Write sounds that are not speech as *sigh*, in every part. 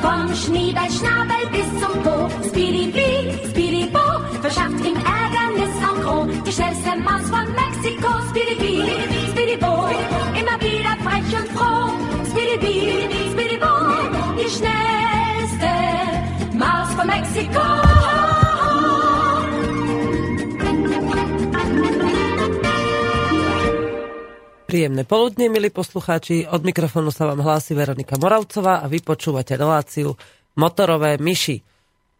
Vom Schneeballschnabel bis zum Po, Speedy Bee, Speedy Bo, verschafft ihm Ärgernis en gros. Die schnellste Maus von Mexiko, Speedy Bee, Speedy Bo, immer wieder frech und froh. Speedy Bee, Speedy Bo, die schnellste Maus von Mexiko. Príjemné poludne, milí poslucháči. Od mikrofónu sa vám hlási Veronika Moravcová a vy počúvate reláciu Motorové myši.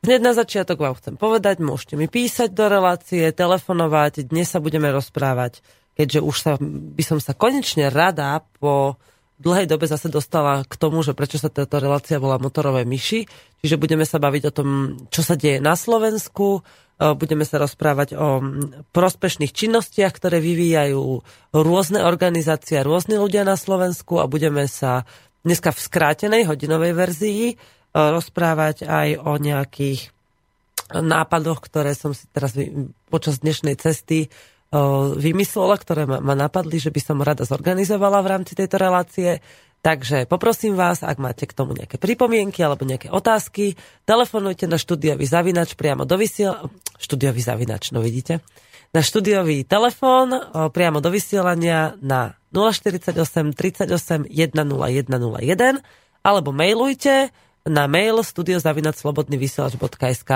Hneď na začiatok vám chcem povedať, môžete mi písať do relácie, telefonovať. Dnes sa budeme rozprávať, keďže už sa, by som sa konečne rada po dlhej dobe zase dostala k tomu, že prečo sa táto relácia volá Motorové myši. Čiže budeme sa baviť o tom, čo sa deje na Slovensku, Budeme sa rozprávať o prospešných činnostiach, ktoré vyvíjajú rôzne organizácie, rôzne ľudia na Slovensku a budeme sa dneska v skrátenej hodinovej verzii rozprávať aj o nejakých nápadoch, ktoré som si teraz počas dnešnej cesty vymyslela, ktoré ma, napadli, že by som rada zorganizovala v rámci tejto relácie. Takže poprosím vás, ak máte k tomu nejaké pripomienky alebo nejaké otázky, telefonujte na štúdiový zavinač priamo do vysiel... Štúdiový zavinač, no vidíte? Na štúdiový telefón priamo do vysielania na 048 38 10101 alebo mailujte na mail studiozavinačslobodnyvysielač.sk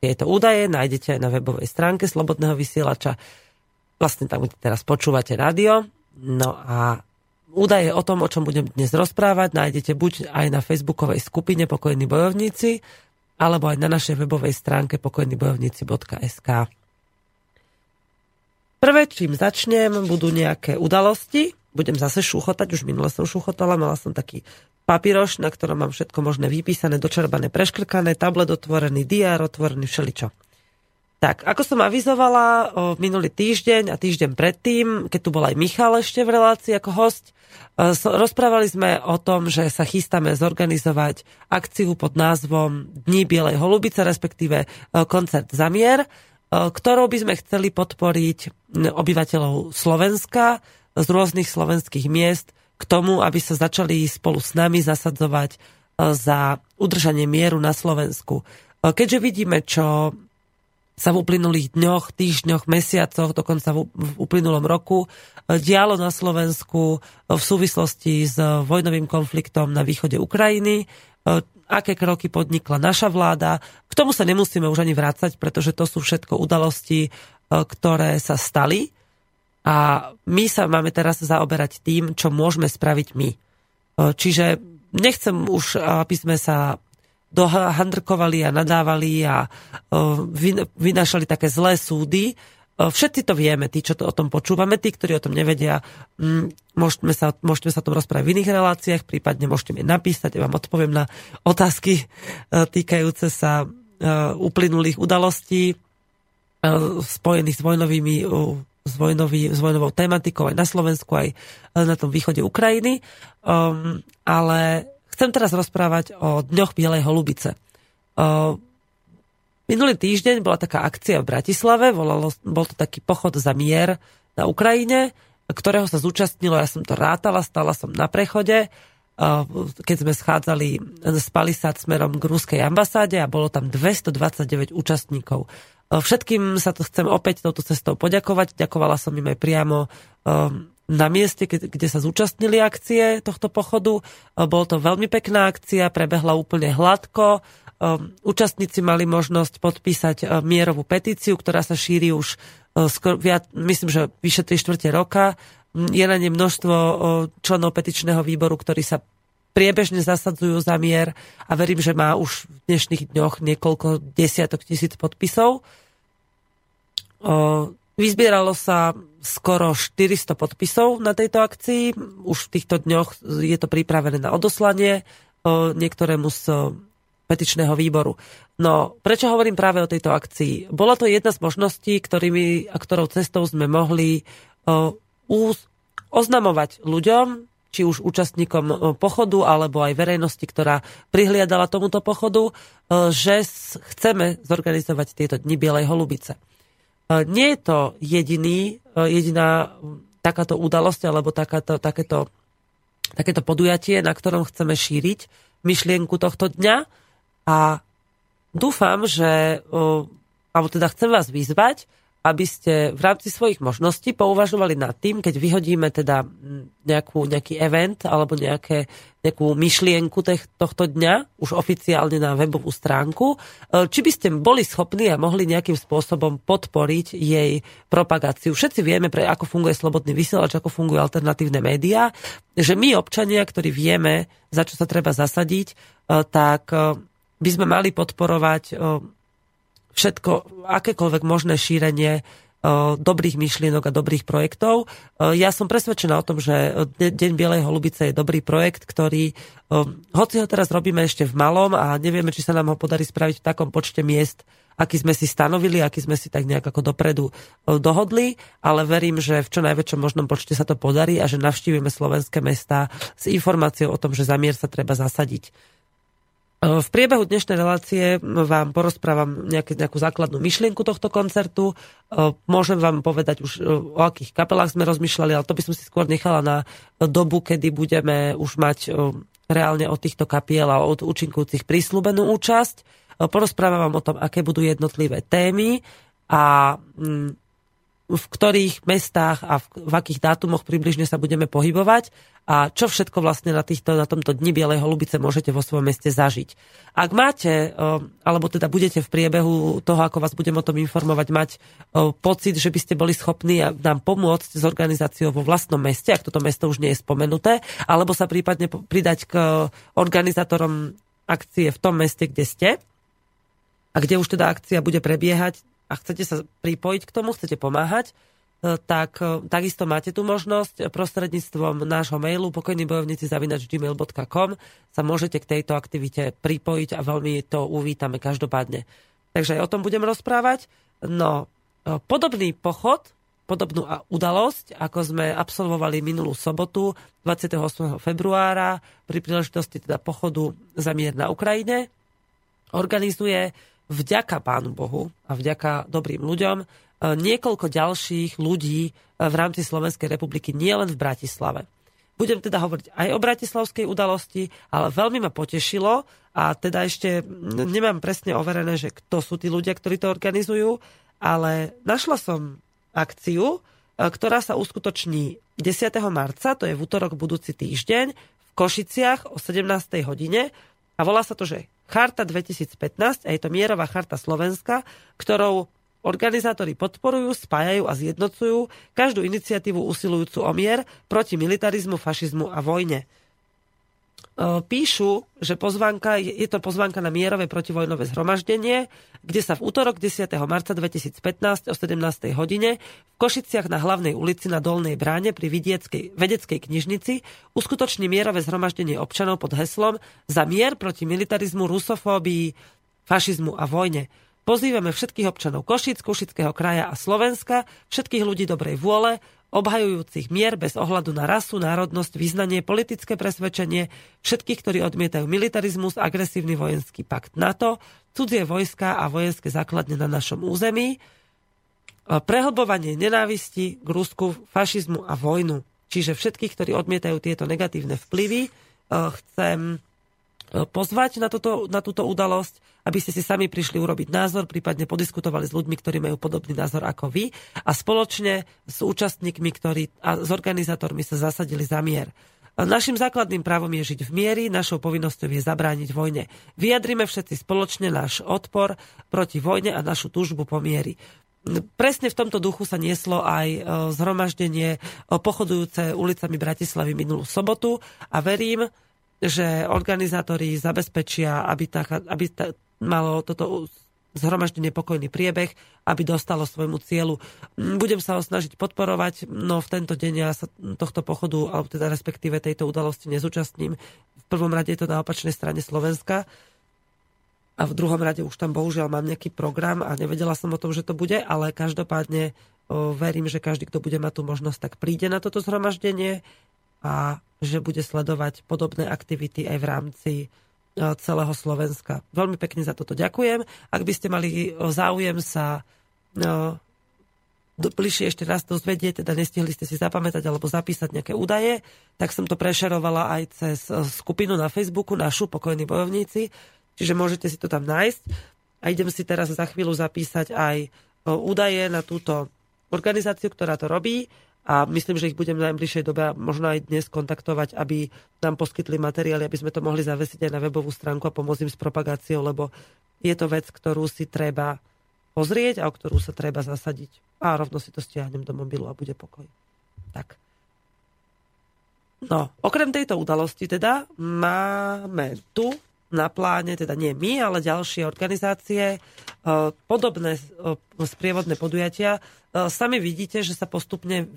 Tieto údaje nájdete aj na webovej stránke Slobodného vysielača. Vlastne tam teraz počúvate rádio. No a Údaje o tom, o čom budem dnes rozprávať, nájdete buď aj na facebookovej skupine Pokojní bojovníci, alebo aj na našej webovej stránke pokojnybojovníci.sk. Prvé, čím začnem, budú nejaké udalosti. Budem zase šúchotať, už minule som šúchotala, mala som taký papíroš, na ktorom mám všetko možné vypísané, dočerbané, preškrkané, tablet otvorený, diár otvorený, všeličo. Tak, ako som avizovala o, minulý týždeň a týždeň predtým, keď tu bol aj Michal ešte v relácii ako host, rozprávali sme o tom, že sa chystáme zorganizovať akciu pod názvom Dní Bielej holubice, respektíve o, koncert Zamier, o, ktorou by sme chceli podporiť obyvateľov Slovenska z rôznych slovenských miest k tomu, aby sa začali spolu s nami zasadzovať za udržanie mieru na Slovensku. Keďže vidíme, čo sa v uplynulých dňoch, týždňoch, mesiacoch, dokonca v, uplynulom roku e, dialo na Slovensku e, v súvislosti s vojnovým konfliktom na východe Ukrajiny, e, aké kroky podnikla naša vláda. K tomu sa nemusíme už ani vrácať, pretože to sú všetko udalosti, ktoré sa stali a my sa máme teraz zaoberať tým, čo môžeme spraviť my. Čiže nechcem už, aby sme sa dohandrkovali a nadávali a vynašali také zlé súdy. Všetci to vieme, tí, čo to o tom počúvame, tí, ktorí o tom nevedia, môžeme sa, môžeme sa o tom rozprávať v iných reláciách, prípadne môžete mi napísať, ja vám odpoviem na otázky e, týkajúce sa e, uplynulých udalostí e, spojených s vojnovými s, vojnový, s vojnovou tematikou aj na Slovensku, aj na tom východe Ukrajiny. Um, ale Chcem teraz rozprávať o Dňoch Bielej holubice. Minulý týždeň bola taká akcia v Bratislave, volalo, bol to taký pochod za mier na Ukrajine, ktorého sa zúčastnilo, ja som to rátala, stala som na prechode, keď sme schádzali z Palisát smerom k ruskej ambasáde a bolo tam 229 účastníkov. Všetkým sa to chcem opäť touto cestou poďakovať. Ďakovala som im aj priamo na mieste, kde sa zúčastnili akcie tohto pochodu. E, bol to veľmi pekná akcia, prebehla úplne hladko. E, účastníci mali možnosť podpísať e, mierovú petíciu, ktorá sa šíri už skoro, myslím, že vyše 3 štvrte roka. Je na ne množstvo členov petičného výboru, ktorí sa priebežne zasadzujú za mier a verím, že má už v dnešných dňoch niekoľko desiatok tisíc podpisov. Vyzbieralo sa skoro 400 podpisov na tejto akcii. Už v týchto dňoch je to pripravené na odoslanie niektorému z petičného výboru. No, prečo hovorím práve o tejto akcii? Bola to jedna z možností, ktorými, a ktorou cestou sme mohli úz, oznamovať ľuďom, či už účastníkom pochodu, alebo aj verejnosti, ktorá prihliadala tomuto pochodu, že chceme zorganizovať tieto dni Bielej holubice. Nie je to jediný, jediná takáto udalosť alebo takáto, takéto, takéto podujatie, na ktorom chceme šíriť myšlienku tohto dňa. A dúfam, že, alebo teda chcem vás vyzvať, aby ste v rámci svojich možností pouvažovali nad tým, keď vyhodíme teda nejakú, nejaký event alebo nejaké, nejakú myšlienku tech, tohto dňa, už oficiálne na webovú stránku, e, či by ste boli schopní a mohli nejakým spôsobom podporiť jej propagáciu. Všetci vieme, pre ako funguje slobodný vysielač, ako fungujú alternatívne médiá, že my občania, ktorí vieme, za čo sa treba zasadiť, e, tak e, by sme mali podporovať všetko, akékoľvek možné šírenie e, dobrých myšlienok a dobrých projektov. E, ja som presvedčená o tom, že Deň Bielej holubice je dobrý projekt, ktorý, e, hoci ho teraz robíme ešte v malom a nevieme, či sa nám ho podarí spraviť v takom počte miest, aký sme si stanovili, aký sme si tak nejak ako dopredu dohodli, ale verím, že v čo najväčšom možnom počte sa to podarí a že navštívime slovenské mesta s informáciou o tom, že za mier sa treba zasadiť. V priebehu dnešnej relácie vám porozprávam nejaké, nejakú základnú myšlienku tohto koncertu. Môžem vám povedať už, o akých kapelách sme rozmýšľali, ale to by som si skôr nechala na dobu, kedy budeme už mať reálne od týchto kapiel a od účinkujúcich prísľubenú účasť. Porozprávam vám o tom, aké budú jednotlivé témy a mm, v ktorých mestách a v, v akých dátumoch približne sa budeme pohybovať a čo všetko vlastne na, týchto, na tomto dni Bielej holubice môžete vo svojom meste zažiť. Ak máte, alebo teda budete v priebehu toho, ako vás budem o tom informovať, mať pocit, že by ste boli schopní nám pomôcť s organizáciou vo vlastnom meste, ak toto mesto už nie je spomenuté, alebo sa prípadne pridať k organizátorom akcie v tom meste, kde ste, a kde už teda akcia bude prebiehať, a chcete sa pripojiť k tomu, chcete pomáhať, e, tak e, takisto máte tú možnosť prostredníctvom nášho mailu pokojnýbojovníci gmail.com sa môžete k tejto aktivite pripojiť a veľmi to uvítame každopádne. Takže aj o tom budem rozprávať. No, e, podobný pochod, podobnú udalosť, ako sme absolvovali minulú sobotu 28. februára pri príležitosti teda pochodu za mier na Ukrajine, organizuje vďaka Pánu Bohu a vďaka dobrým ľuďom e, niekoľko ďalších ľudí e, v rámci Slovenskej republiky, nielen v Bratislave. Budem teda hovoriť aj o bratislavskej udalosti, ale veľmi ma potešilo a teda ešte nemám presne overené, že kto sú tí ľudia, ktorí to organizujú, ale našla som akciu, e, ktorá sa uskutoční 10. marca, to je v útorok budúci týždeň, v Košiciach o 17. hodine a volá sa to, že Charta 2015 a je to mierová charta Slovenska, ktorou organizátori podporujú, spájajú a zjednocujú každú iniciatívu usilujúcu o mier proti militarizmu, fašizmu a vojne. E, píšu, že pozvánka, je to pozvánka na mierové protivojnové zhromaždenie, kde sa v útorok 10. marca 2015 o 17. hodine v Košiciach na hlavnej ulici na Dolnej bráne pri vidieckej, vedeckej knižnici uskutoční mierové zhromaždenie občanov pod heslom za mier proti militarizmu, rusofóbii, fašizmu a vojne. Pozývame všetkých občanov Košic, Košického kraja a Slovenska, všetkých ľudí dobrej vôle, obhajujúcich mier bez ohľadu na rasu, národnosť, význanie, politické presvedčenie, všetkých, ktorí odmietajú militarizmus, agresívny vojenský pakt NATO, cudzie vojska a vojenské základne na našom území, prehlbovanie nenávisti k Rusku, fašizmu a vojnu. Čiže všetkých, ktorí odmietajú tieto negatívne vplyvy, chcem pozvať na, toto, na túto udalosť, aby ste si sami prišli urobiť názor, prípadne podiskutovali s ľuďmi, ktorí majú podobný názor ako vy a spoločne s účastníkmi ktorí, a s organizátormi sa zasadili za mier. Našim základným právom je žiť v miery, našou povinnosťou je zabrániť vojne. Vyjadrime všetci spoločne náš odpor proti vojne a našu túžbu po miery. Presne v tomto duchu sa nieslo aj e, zhromaždenie pochodujúce ulicami Bratislavy minulú sobotu a verím, že organizátori zabezpečia, aby, tá, aby tá, malo toto zhromaždenie pokojný priebeh, aby dostalo svojmu cieľu. Budem sa ho snažiť podporovať, no v tento deň ja sa tohto pochodu, alebo teda respektíve tejto udalosti nezúčastním. V prvom rade je to na opačnej strane Slovenska. a v druhom rade už tam bohužiaľ mám nejaký program a nevedela som o tom, že to bude, ale každopádne o, verím, že každý, kto bude mať tú možnosť, tak príde na toto zhromaždenie a že bude sledovať podobné aktivity aj v rámci celého Slovenska. Veľmi pekne za toto ďakujem. Ak by ste mali záujem sa bližšie ešte raz dozvedieť, teda nestihli ste si zapamätať alebo zapísať nejaké údaje, tak som to prešerovala aj cez skupinu na Facebooku, našu Pokojní bojovníci, čiže môžete si to tam nájsť. A idem si teraz za chvíľu zapísať aj údaje na túto organizáciu, ktorá to robí a myslím, že ich budem v najbližšej dobe možno aj dnes kontaktovať, aby nám poskytli materiály, aby sme to mohli zavesiť aj na webovú stránku a pomôcť im s propagáciou, lebo je to vec, ktorú si treba pozrieť a o ktorú sa treba zasadiť. A rovno si to stiahnem do mobilu a bude pokoj. Tak. No, okrem tejto udalosti teda máme tu na pláne, teda nie my, ale ďalšie organizácie, e, podobné e, sprievodné podujatia. E, sami vidíte, že sa postupne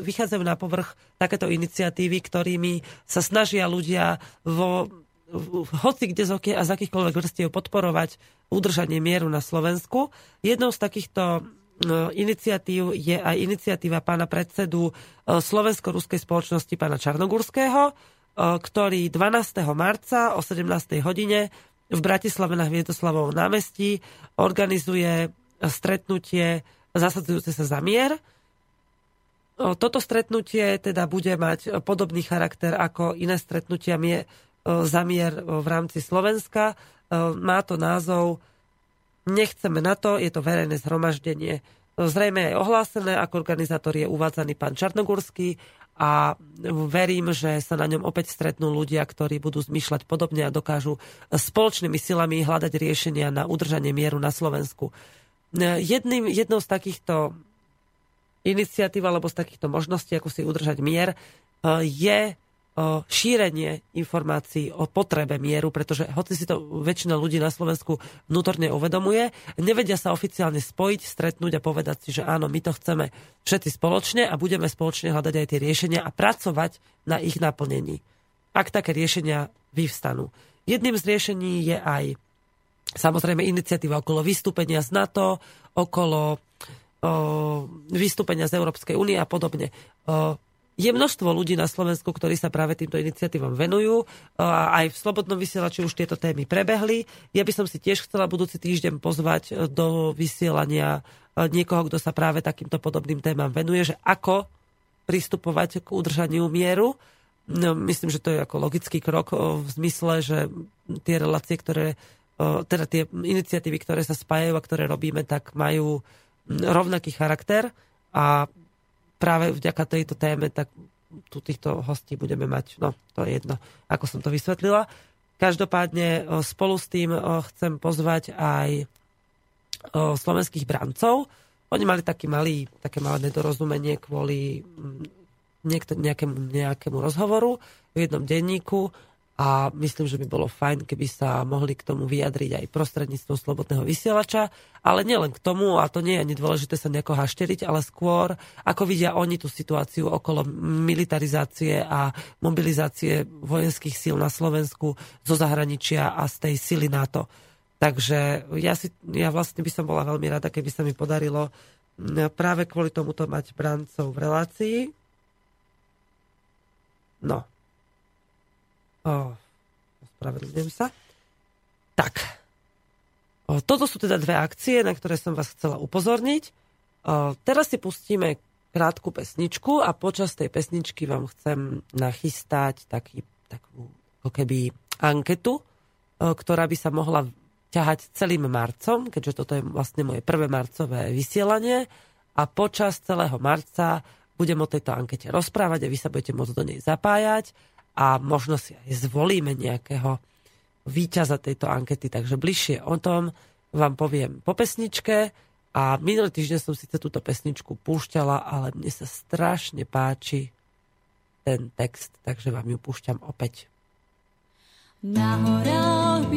vychádzajú na povrch takéto iniciatívy, ktorými sa snažia ľudia vo hoci kde z a z akýchkoľvek vrstiev podporovať udržanie mieru na Slovensku. Jednou z takýchto iniciatív je aj iniciatíva pána predsedu Slovensko-Ruskej spoločnosti pána Čarnogurského, ktorý 12. marca o 17. hodine v Bratislave na Hviezdoslavovom námestí organizuje stretnutie zasadzujúce sa za mier. Toto stretnutie teda bude mať podobný charakter ako iné stretnutia za mier v rámci Slovenska. Má to názov Nechceme na to, je to verejné zhromaždenie. Zrejme aj ohlásené, ako organizátor je uvádzaný pán Čarnogurský a verím, že sa na ňom opäť stretnú ľudia, ktorí budú zmýšľať podobne a dokážu spoločnými silami hľadať riešenia na udržanie mieru na Slovensku. Jedným, jednou z takýchto iniciatív alebo z takýchto možností, ako si udržať mier, je šírenie informácií o potrebe mieru, pretože hoci si to väčšina ľudí na Slovensku vnútorne uvedomuje, nevedia sa oficiálne spojiť, stretnúť a povedať si, že áno, my to chceme všetci spoločne a budeme spoločne hľadať aj tie riešenia a pracovať na ich naplnení. Ak také riešenia vyvstanú. Jedným z riešení je aj samozrejme iniciatíva okolo vystúpenia z NATO, okolo o, vystúpenia z Európskej únie a podobne. O, je množstvo ľudí na Slovensku, ktorí sa práve týmto iniciatívam venujú. A aj v Slobodnom vysielači už tieto témy prebehli. Ja by som si tiež chcela budúci týždeň pozvať do vysielania niekoho, kto sa práve takýmto podobným témam venuje, že ako pristupovať k udržaniu mieru. No, myslím, že to je ako logický krok v zmysle, že tie relácie, ktoré, teda tie iniciatívy, ktoré sa spájajú a ktoré robíme, tak majú rovnaký charakter a práve vďaka tejto téme, tak tu týchto hostí budeme mať, no to je jedno, ako som to vysvetlila. Každopádne spolu s tým chcem pozvať aj slovenských brancov. Oni mali taký malý, také malé nedorozumenie kvôli nejakému, nejakému rozhovoru v jednom denníku a myslím, že by bolo fajn, keby sa mohli k tomu vyjadriť aj prostredníctvom slobodného vysielača, ale nielen k tomu, a to nie je ani dôležité sa nejako hašteriť, ale skôr, ako vidia oni tú situáciu okolo militarizácie a mobilizácie vojenských síl na Slovensku zo zahraničia a z tej sily NATO. Takže ja, si, ja vlastne by som bola veľmi rada, keby sa mi podarilo práve kvôli tomuto mať brancov v relácii. No, Ospravedlňujem sa. Tak. O, toto sú teda dve akcie, na ktoré som vás chcela upozorniť. O, teraz si pustíme krátku pesničku a počas tej pesničky vám chcem nachystať taký, takú ako keby anketu, o, ktorá by sa mohla ťahať celým marcom, keďže toto je vlastne moje prvé marcové vysielanie a počas celého marca budem o tejto ankete rozprávať a vy sa budete môcť do nej zapájať a možno si aj zvolíme nejakého víťaza tejto ankety. Takže bližšie o tom vám poviem po pesničke a minulý týždeň som síce túto pesničku púšťala, ale mne sa strašne páči ten text, takže vám ju púšťam opäť. Na horách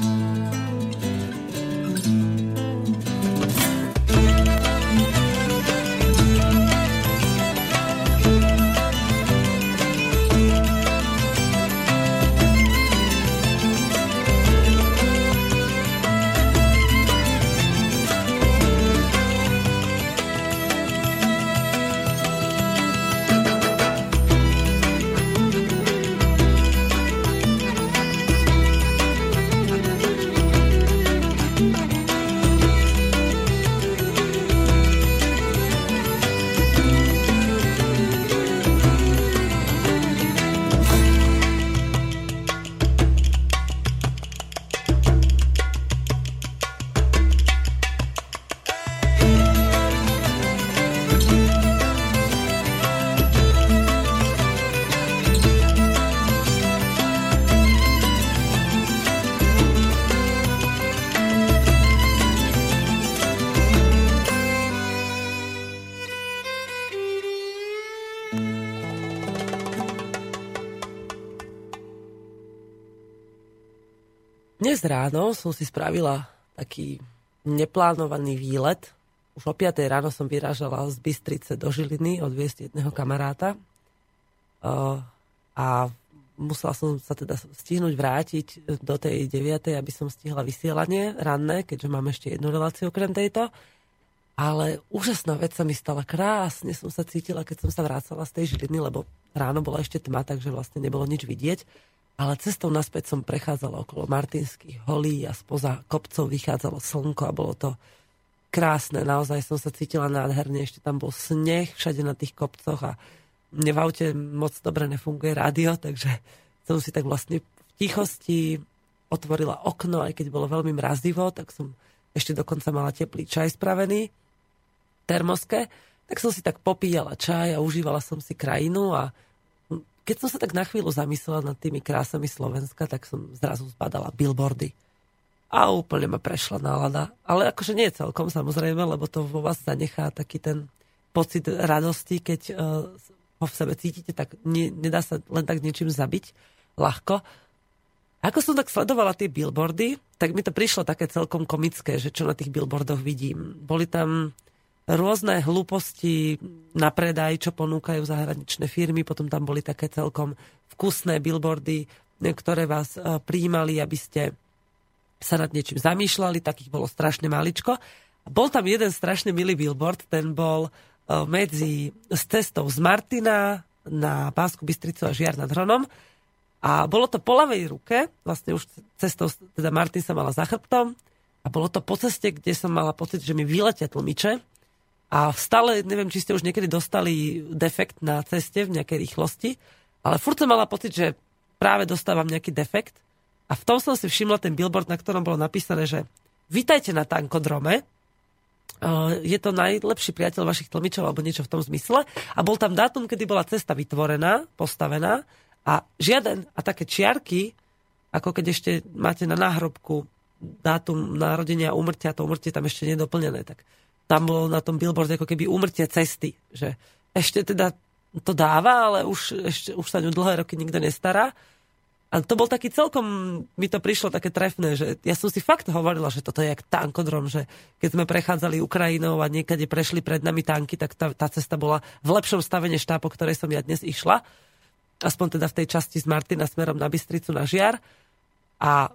Música Dnes ráno som si spravila taký neplánovaný výlet. Už o 5 ráno som vyrážala z Bystrice do Žiliny odviesť jedného kamaráta. A musela som sa teda stihnúť vrátiť do tej 9. aby som stihla vysielanie ranné, keďže mám ešte jednu reláciu okrem tejto. Ale úžasná vec sa mi stala. Krásne som sa cítila, keď som sa vrácala z tej Žiliny, lebo ráno bola ešte tma, takže vlastne nebolo nič vidieť ale cestou naspäť som prechádzala okolo Martinských holí a spoza kopcov vychádzalo slnko a bolo to krásne. Naozaj som sa cítila nádherne. Ešte tam bol sneh všade na tých kopcoch a mne v aute moc dobre nefunguje rádio, takže som si tak vlastne v tichosti otvorila okno, aj keď bolo veľmi mrazivo, tak som ešte dokonca mala teplý čaj spravený termoske, tak som si tak popíjala čaj a užívala som si krajinu a keď som sa tak na chvíľu zamyslela nad tými krásami Slovenska, tak som zrazu zbadala billboardy. A úplne ma prešla nálada. Ale akože nie celkom samozrejme, lebo to vo vás zanechá taký ten pocit radosti, keď uh, ho v sebe cítite, tak nie, nedá sa len tak niečím zabiť ľahko. Ako som tak sledovala tie billboardy, tak mi to prišlo také celkom komické, že čo na tých billboardoch vidím. Boli tam rôzne hlúposti na predaj, čo ponúkajú zahraničné firmy. Potom tam boli také celkom vkusné billboardy, ktoré vás e, prijímali, aby ste sa nad niečím zamýšľali. Takých bolo strašne maličko. Bol tam jeden strašne milý billboard, ten bol e, medzi s cestou z Martina na Pásku Bystricu a Žiar nad Hronom. A bolo to po ľavej ruke, vlastne už cestou, teda Martin sa mala za chrbtom, a bolo to po ceste, kde som mala pocit, že mi vyletia tlmiče a stále, neviem, či ste už niekedy dostali defekt na ceste v nejakej rýchlosti, ale furt som mala pocit, že práve dostávam nejaký defekt. A v tom som si všimla ten billboard, na ktorom bolo napísané, že vítajte na tankodrome, je to najlepší priateľ vašich tlmičov alebo niečo v tom zmysle. A bol tam dátum, kedy bola cesta vytvorená, postavená a žiaden a také čiarky, ako keď ešte máte na náhrobku dátum narodenia a umrtia, to umrtie tam ešte nedoplnené, tak tam bolo na tom billboarde ako keby umrtie cesty, že ešte teda to dáva, ale už, ešte, už sa ňu dlhé roky nikto nestará. A to bol taký celkom, mi to prišlo také trefné, že ja som si fakt hovorila, že toto je jak tankodrom, že keď sme prechádzali Ukrajinou a niekade prešli pred nami tanky, tak tá, tá cesta bola v lepšom stave než tá, po ktorej som ja dnes išla. Aspoň teda v tej časti z Martina smerom na Bystricu na Žiar. A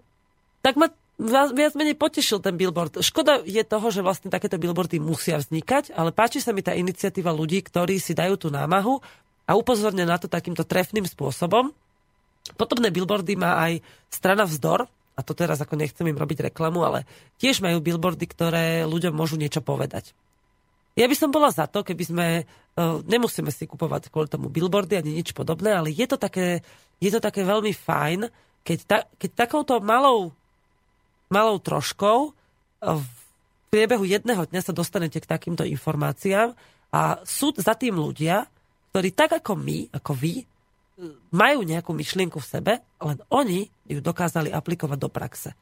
tak ma viac, menej potešil ten billboard. Škoda je toho, že vlastne takéto billboardy musia vznikať, ale páči sa mi tá iniciatíva ľudí, ktorí si dajú tú námahu a upozornia na to takýmto trefným spôsobom. Podobné billboardy má aj strana Vzdor, a to teraz ako nechcem im robiť reklamu, ale tiež majú billboardy, ktoré ľuďom môžu niečo povedať. Ja by som bola za to, keby sme, uh, nemusíme si kupovať kvôli tomu billboardy ani nič podobné, ale je to také, je to také veľmi fajn, keď, ta, keď takouto malou malou troškou v priebehu jedného dňa sa dostanete k takýmto informáciám a sú za tým ľudia, ktorí tak ako my, ako vy, majú nejakú myšlienku v sebe, len oni ju dokázali aplikovať do praxe.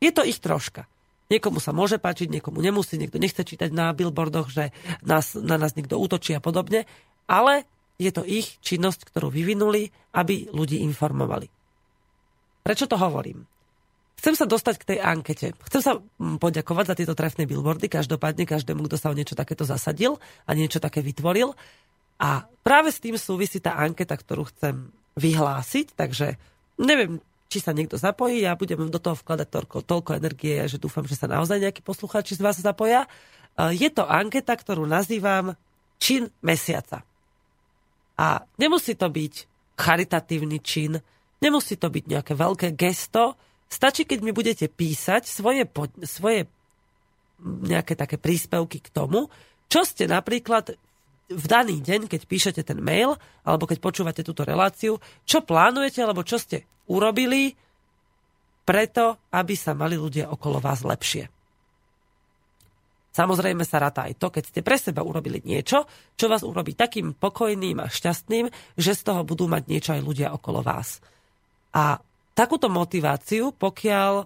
Je to ich troška. Niekomu sa môže páčiť, niekomu nemusí, niekto nechce čítať na billboardoch, že nás, na nás niekto útočí a podobne, ale je to ich činnosť, ktorú vyvinuli, aby ľudí informovali. Prečo to hovorím? Chcem sa dostať k tej ankete. Chcem sa mm, poďakovať za tieto trefné billboardy, každopádne každému, kto sa o niečo takéto zasadil a niečo také vytvoril. A práve s tým súvisí tá anketa, ktorú chcem vyhlásiť, takže neviem, či sa niekto zapojí, ja budem do toho vkladať toľko, toľko energie, že dúfam, že sa naozaj nejakí poslucháči z vás zapoja. E, je to anketa, ktorú nazývam čin mesiaca. A nemusí to byť charitatívny čin, nemusí to byť nejaké veľké gesto, Stačí, keď mi budete písať svoje, svoje nejaké také príspevky k tomu, čo ste napríklad v daný deň, keď píšete ten mail, alebo keď počúvate túto reláciu, čo plánujete, alebo čo ste urobili preto, aby sa mali ľudia okolo vás lepšie. Samozrejme sa ráta aj to, keď ste pre seba urobili niečo, čo vás urobí takým pokojným a šťastným, že z toho budú mať niečo aj ľudia okolo vás. A takúto motiváciu, pokiaľ e,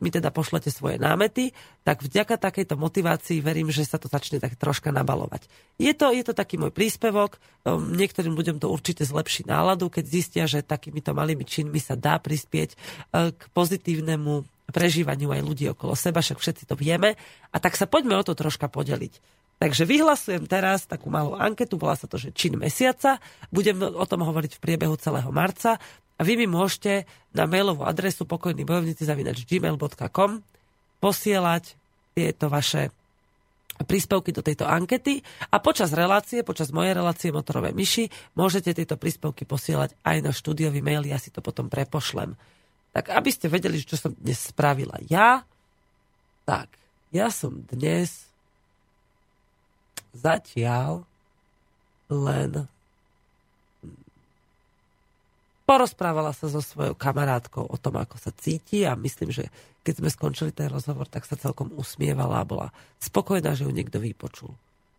mi teda pošlete svoje námety, tak vďaka takejto motivácii verím, že sa to začne tak troška nabalovať. Je to, je to taký môj príspevok, e, niektorým ľuďom to určite zlepší náladu, keď zistia, že takýmito malými činmi sa dá prispieť e, k pozitívnemu prežívaniu aj ľudí okolo seba, však všetci to vieme. A tak sa poďme o to troška podeliť. Takže vyhlasujem teraz takú malú anketu, volá sa to, že čin mesiaca. Budem o tom hovoriť v priebehu celého marca. A vy mi môžete na mailovú adresu pokojný bojovníci gmail.com posielať tieto vaše príspevky do tejto ankety a počas relácie, počas mojej relácie Motorové myši, môžete tieto príspevky posielať aj na štúdiový mail, ja si to potom prepošlem. Tak aby ste vedeli, čo som dnes spravila ja, tak ja som dnes zatiaľ len porozprávala sa so svojou kamarátkou o tom, ako sa cíti a myslím, že keď sme skončili ten rozhovor, tak sa celkom usmievala a bola spokojná, že ju niekto vypočul.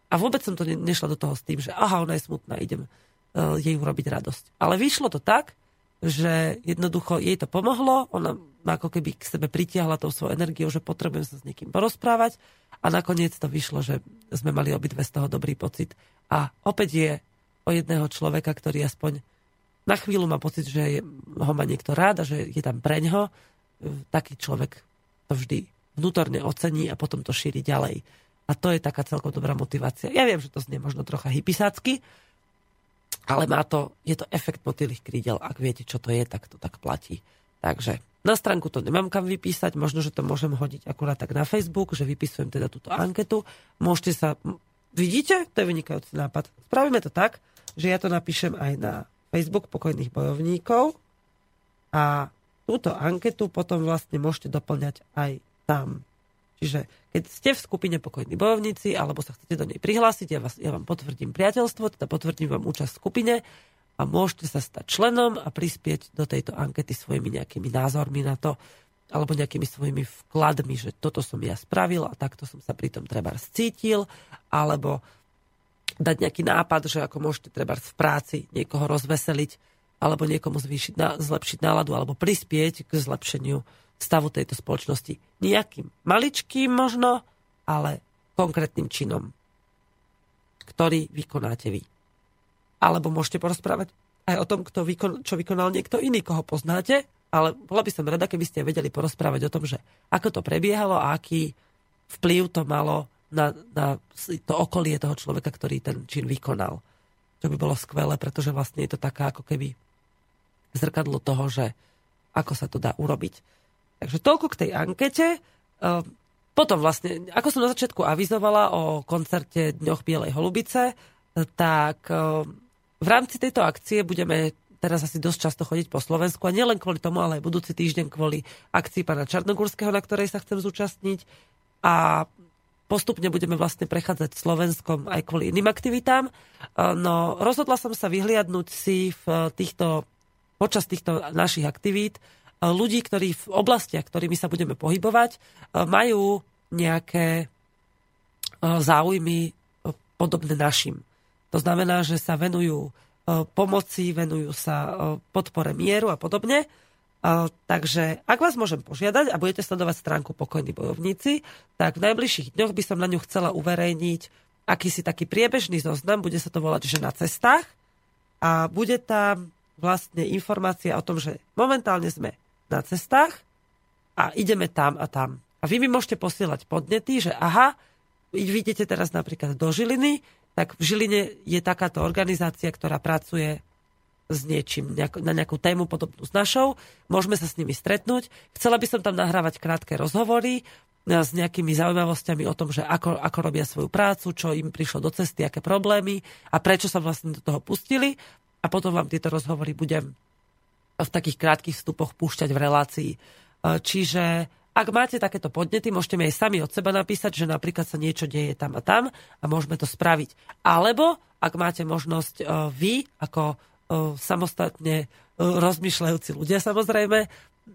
A vôbec som to nešla do toho s tým, že aha, ona je smutná, idem uh, jej urobiť radosť. Ale vyšlo to tak, že jednoducho jej to pomohlo, ona ako keby k sebe pritiahla tou svojou energiou, že potrebujem sa s niekým porozprávať a nakoniec to vyšlo, že sme mali obidve z toho dobrý pocit. A opäť je o jedného človeka, ktorý aspoň na chvíľu má pocit, že ho má niekto rád a že je tam preňho, taký človek to vždy vnútorne ocení a potom to šíri ďalej. A to je taká celkom dobrá motivácia. Ja viem, že to znie možno trocha hypisácky, ale má to, je to efekt motýlých krídel. Ak viete, čo to je, tak to tak platí. Takže na stránku to nemám kam vypísať, možno, že to môžem hodiť akurát tak na Facebook, že vypisujem teda túto anketu. Môžete sa... Vidíte? To je vynikajúci nápad. Spravíme to tak, že ja to napíšem aj na Facebook pokojných bojovníkov a túto anketu potom vlastne môžete doplňať aj tam. Čiže keď ste v skupine pokojní bojovníci alebo sa chcete do nej prihlásiť, ja, vás, ja vám potvrdím priateľstvo, teda potvrdím vám účasť v skupine a môžete sa stať členom a prispieť do tejto ankety svojimi nejakými názormi na to, alebo nejakými svojimi vkladmi, že toto som ja spravil a takto som sa pri tom treba cítil, alebo dať nejaký nápad, že ako môžete treba v práci niekoho rozveseliť alebo niekomu zvýšiť, zlepšiť náladu alebo prispieť k zlepšeniu stavu tejto spoločnosti. Nejakým maličkým možno, ale konkrétnym činom, ktorý vykonáte vy. Alebo môžete porozprávať aj o tom, kto vykon, čo vykonal niekto iný, koho poznáte, ale bola by som rada, keby ste vedeli porozprávať o tom, že ako to prebiehalo a aký vplyv to malo na, na to okolie toho človeka, ktorý ten čin vykonal. Čo by bolo skvelé, pretože vlastne je to taká ako keby zrkadlo toho, že ako sa to dá urobiť. Takže toľko k tej ankete. Potom vlastne, ako som na začiatku avizovala o koncerte Dňoch Bielej holubice, tak v rámci tejto akcie budeme teraz asi dosť často chodiť po Slovensku a nielen kvôli tomu, ale aj budúci týždeň kvôli akcii pána Čarnogórského, na ktorej sa chcem zúčastniť. A postupne budeme vlastne prechádzať Slovenskom aj kvôli iným aktivitám. No rozhodla som sa vyhliadnúť si v týchto, počas týchto našich aktivít ľudí, ktorí v oblastiach, ktorými sa budeme pohybovať, majú nejaké záujmy podobné našim. To znamená, že sa venujú e, pomoci, venujú sa e, podpore mieru a podobne. E, takže ak vás môžem požiadať a budete sledovať stránku Pokojní bojovníci, tak v najbližších dňoch by som na ňu chcela uverejniť akýsi taký priebežný zoznam, bude sa to volať, že na cestách a bude tam vlastne informácia o tom, že momentálne sme na cestách a ideme tam a tam. A vy mi môžete posielať podnety, že aha, vidíte teraz napríklad do Žiliny, tak v Žiline je takáto organizácia, ktorá pracuje s niečím, na nejakú tému podobnú s našou. Môžeme sa s nimi stretnúť. Chcela by som tam nahrávať krátke rozhovory e, s nejakými zaujímavosťami o tom, že ako, ako robia svoju prácu, čo im prišlo do cesty, aké problémy a prečo sa vlastne do toho pustili. A potom vám tieto rozhovory budem v takých krátkých vstupoch púšťať v relácii. E, čiže ak máte takéto podnety, môžete mi aj sami od seba napísať, že napríklad sa niečo deje tam a tam a môžeme to spraviť. Alebo ak máte možnosť uh, vy, ako uh, samostatne rozmýšľajúci ľudia samozrejme,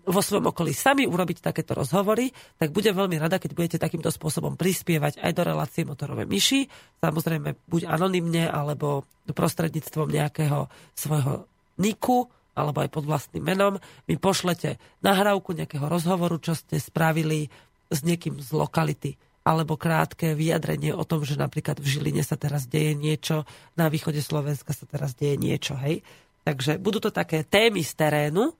vo svojom okolí sami urobiť takéto rozhovory, tak budem veľmi rada, keď budete takýmto spôsobom prispievať aj do relácie motorové myši, samozrejme buď anonymne, alebo prostredníctvom nejakého svojho niku, alebo aj pod vlastným menom, mi pošlete nahrávku nejakého rozhovoru, čo ste spravili s niekým z lokality alebo krátke vyjadrenie o tom, že napríklad v Žiline sa teraz deje niečo, na východe Slovenska sa teraz deje niečo, hej. Takže budú to také témy z terénu,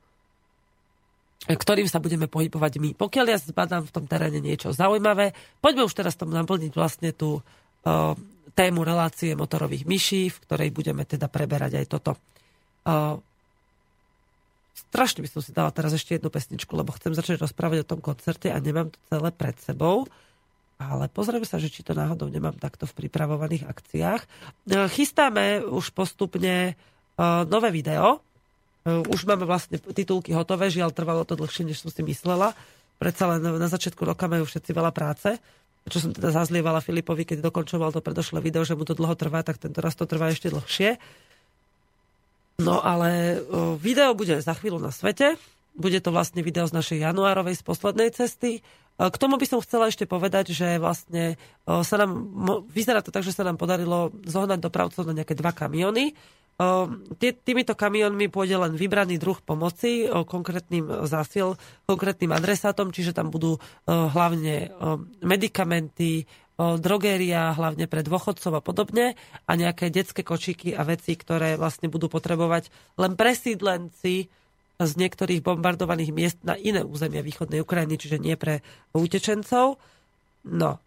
ktorým sa budeme pohybovať my. Pokiaľ ja zbadám v tom teréne niečo zaujímavé, poďme už teraz tomu naplniť vlastne tú uh, tému relácie motorových myší, v ktorej budeme teda preberať aj toto. Uh, strašne by som si dala teraz ešte jednu pesničku, lebo chcem začať rozprávať o tom koncerte a nemám to celé pred sebou. Ale pozrieme sa, že či to náhodou nemám takto v pripravovaných akciách. E, chystáme už postupne e, nové video. E, už máme vlastne titulky hotové, žiaľ trvalo to dlhšie, než som si myslela. Predsa len na začiatku roka majú všetci veľa práce. Čo som teda zazlievala Filipovi, keď dokončoval to predošlé video, že mu to dlho trvá, tak tento raz to trvá ešte dlhšie. No ale video bude za chvíľu na svete. Bude to vlastne video z našej januárovej, z poslednej cesty. K tomu by som chcela ešte povedať, že vlastne sa nám, vyzerá to tak, že sa nám podarilo zohnať dopravcov na nejaké dva kamiony. Týmito kamionmi pôjde len vybraný druh pomoci konkrétnym zásil, konkrétnym adresátom, čiže tam budú hlavne medikamenty, drogéria, hlavne pre dôchodcov a podobne a nejaké detské kočíky a veci, ktoré vlastne budú potrebovať len presídlenci z niektorých bombardovaných miest na iné územia východnej Ukrajiny, čiže nie pre utečencov. No.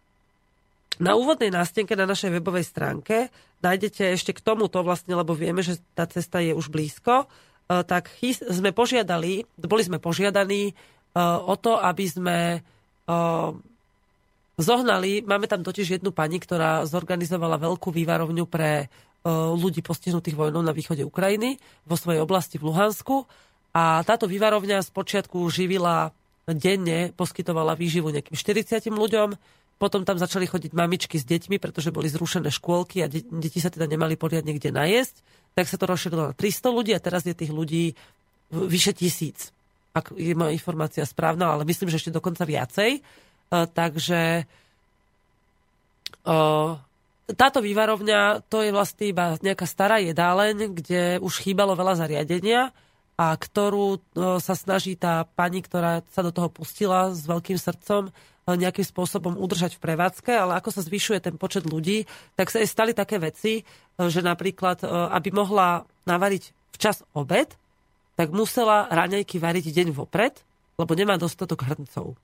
Na úvodnej nástenke na našej webovej stránke nájdete ešte k tomuto vlastne, lebo vieme, že tá cesta je už blízko, e, tak sme požiadali, boli sme požiadaní e, o to, aby sme e, zohnali, máme tam totiž jednu pani, ktorá zorganizovala veľkú vývarovňu pre ľudí postihnutých vojnou na východe Ukrajiny vo svojej oblasti v Luhansku a táto vývarovňa z počiatku živila denne, poskytovala výživu nejakým 40 ľuďom, potom tam začali chodiť mamičky s deťmi, pretože boli zrušené škôlky a de- deti sa teda nemali poriadne kde najesť, tak sa to rozšírilo na 300 ľudí a teraz je tých ľudí vyše tisíc. Ak je moja informácia správna, ale myslím, že ešte dokonca viacej. Uh, takže uh, táto vývarovňa, to je vlastne iba nejaká stará jedáleň, kde už chýbalo veľa zariadenia a ktorú e, sa snaží tá pani, ktorá sa do toho pustila s veľkým srdcom, e, nejakým spôsobom udržať v prevádzke, ale ako sa zvyšuje ten počet ľudí, tak sa jej stali také veci, e, že napríklad, aby mohla navariť včas obed, tak musela raňajky variť deň vopred, lebo nemá dostatok hrncov.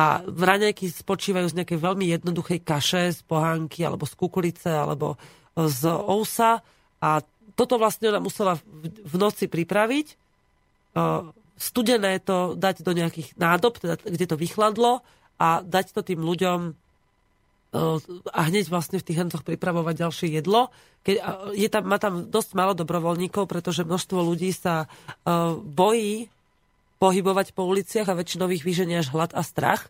A raňajky spočívajú z nejakej veľmi jednoduchej kaše, z pohánky, alebo z kukurice, alebo z ousa a toto vlastne ona musela v noci pripraviť, studené to dať do nejakých nádob, teda, kde to vychladlo a dať to tým ľuďom a hneď vlastne v tých hrncoch pripravovať ďalšie jedlo. Keď, je tam, má tam dosť málo dobrovoľníkov, pretože množstvo ľudí sa bojí pohybovať po uliciach a väčšinou ich vyženia až hlad a strach.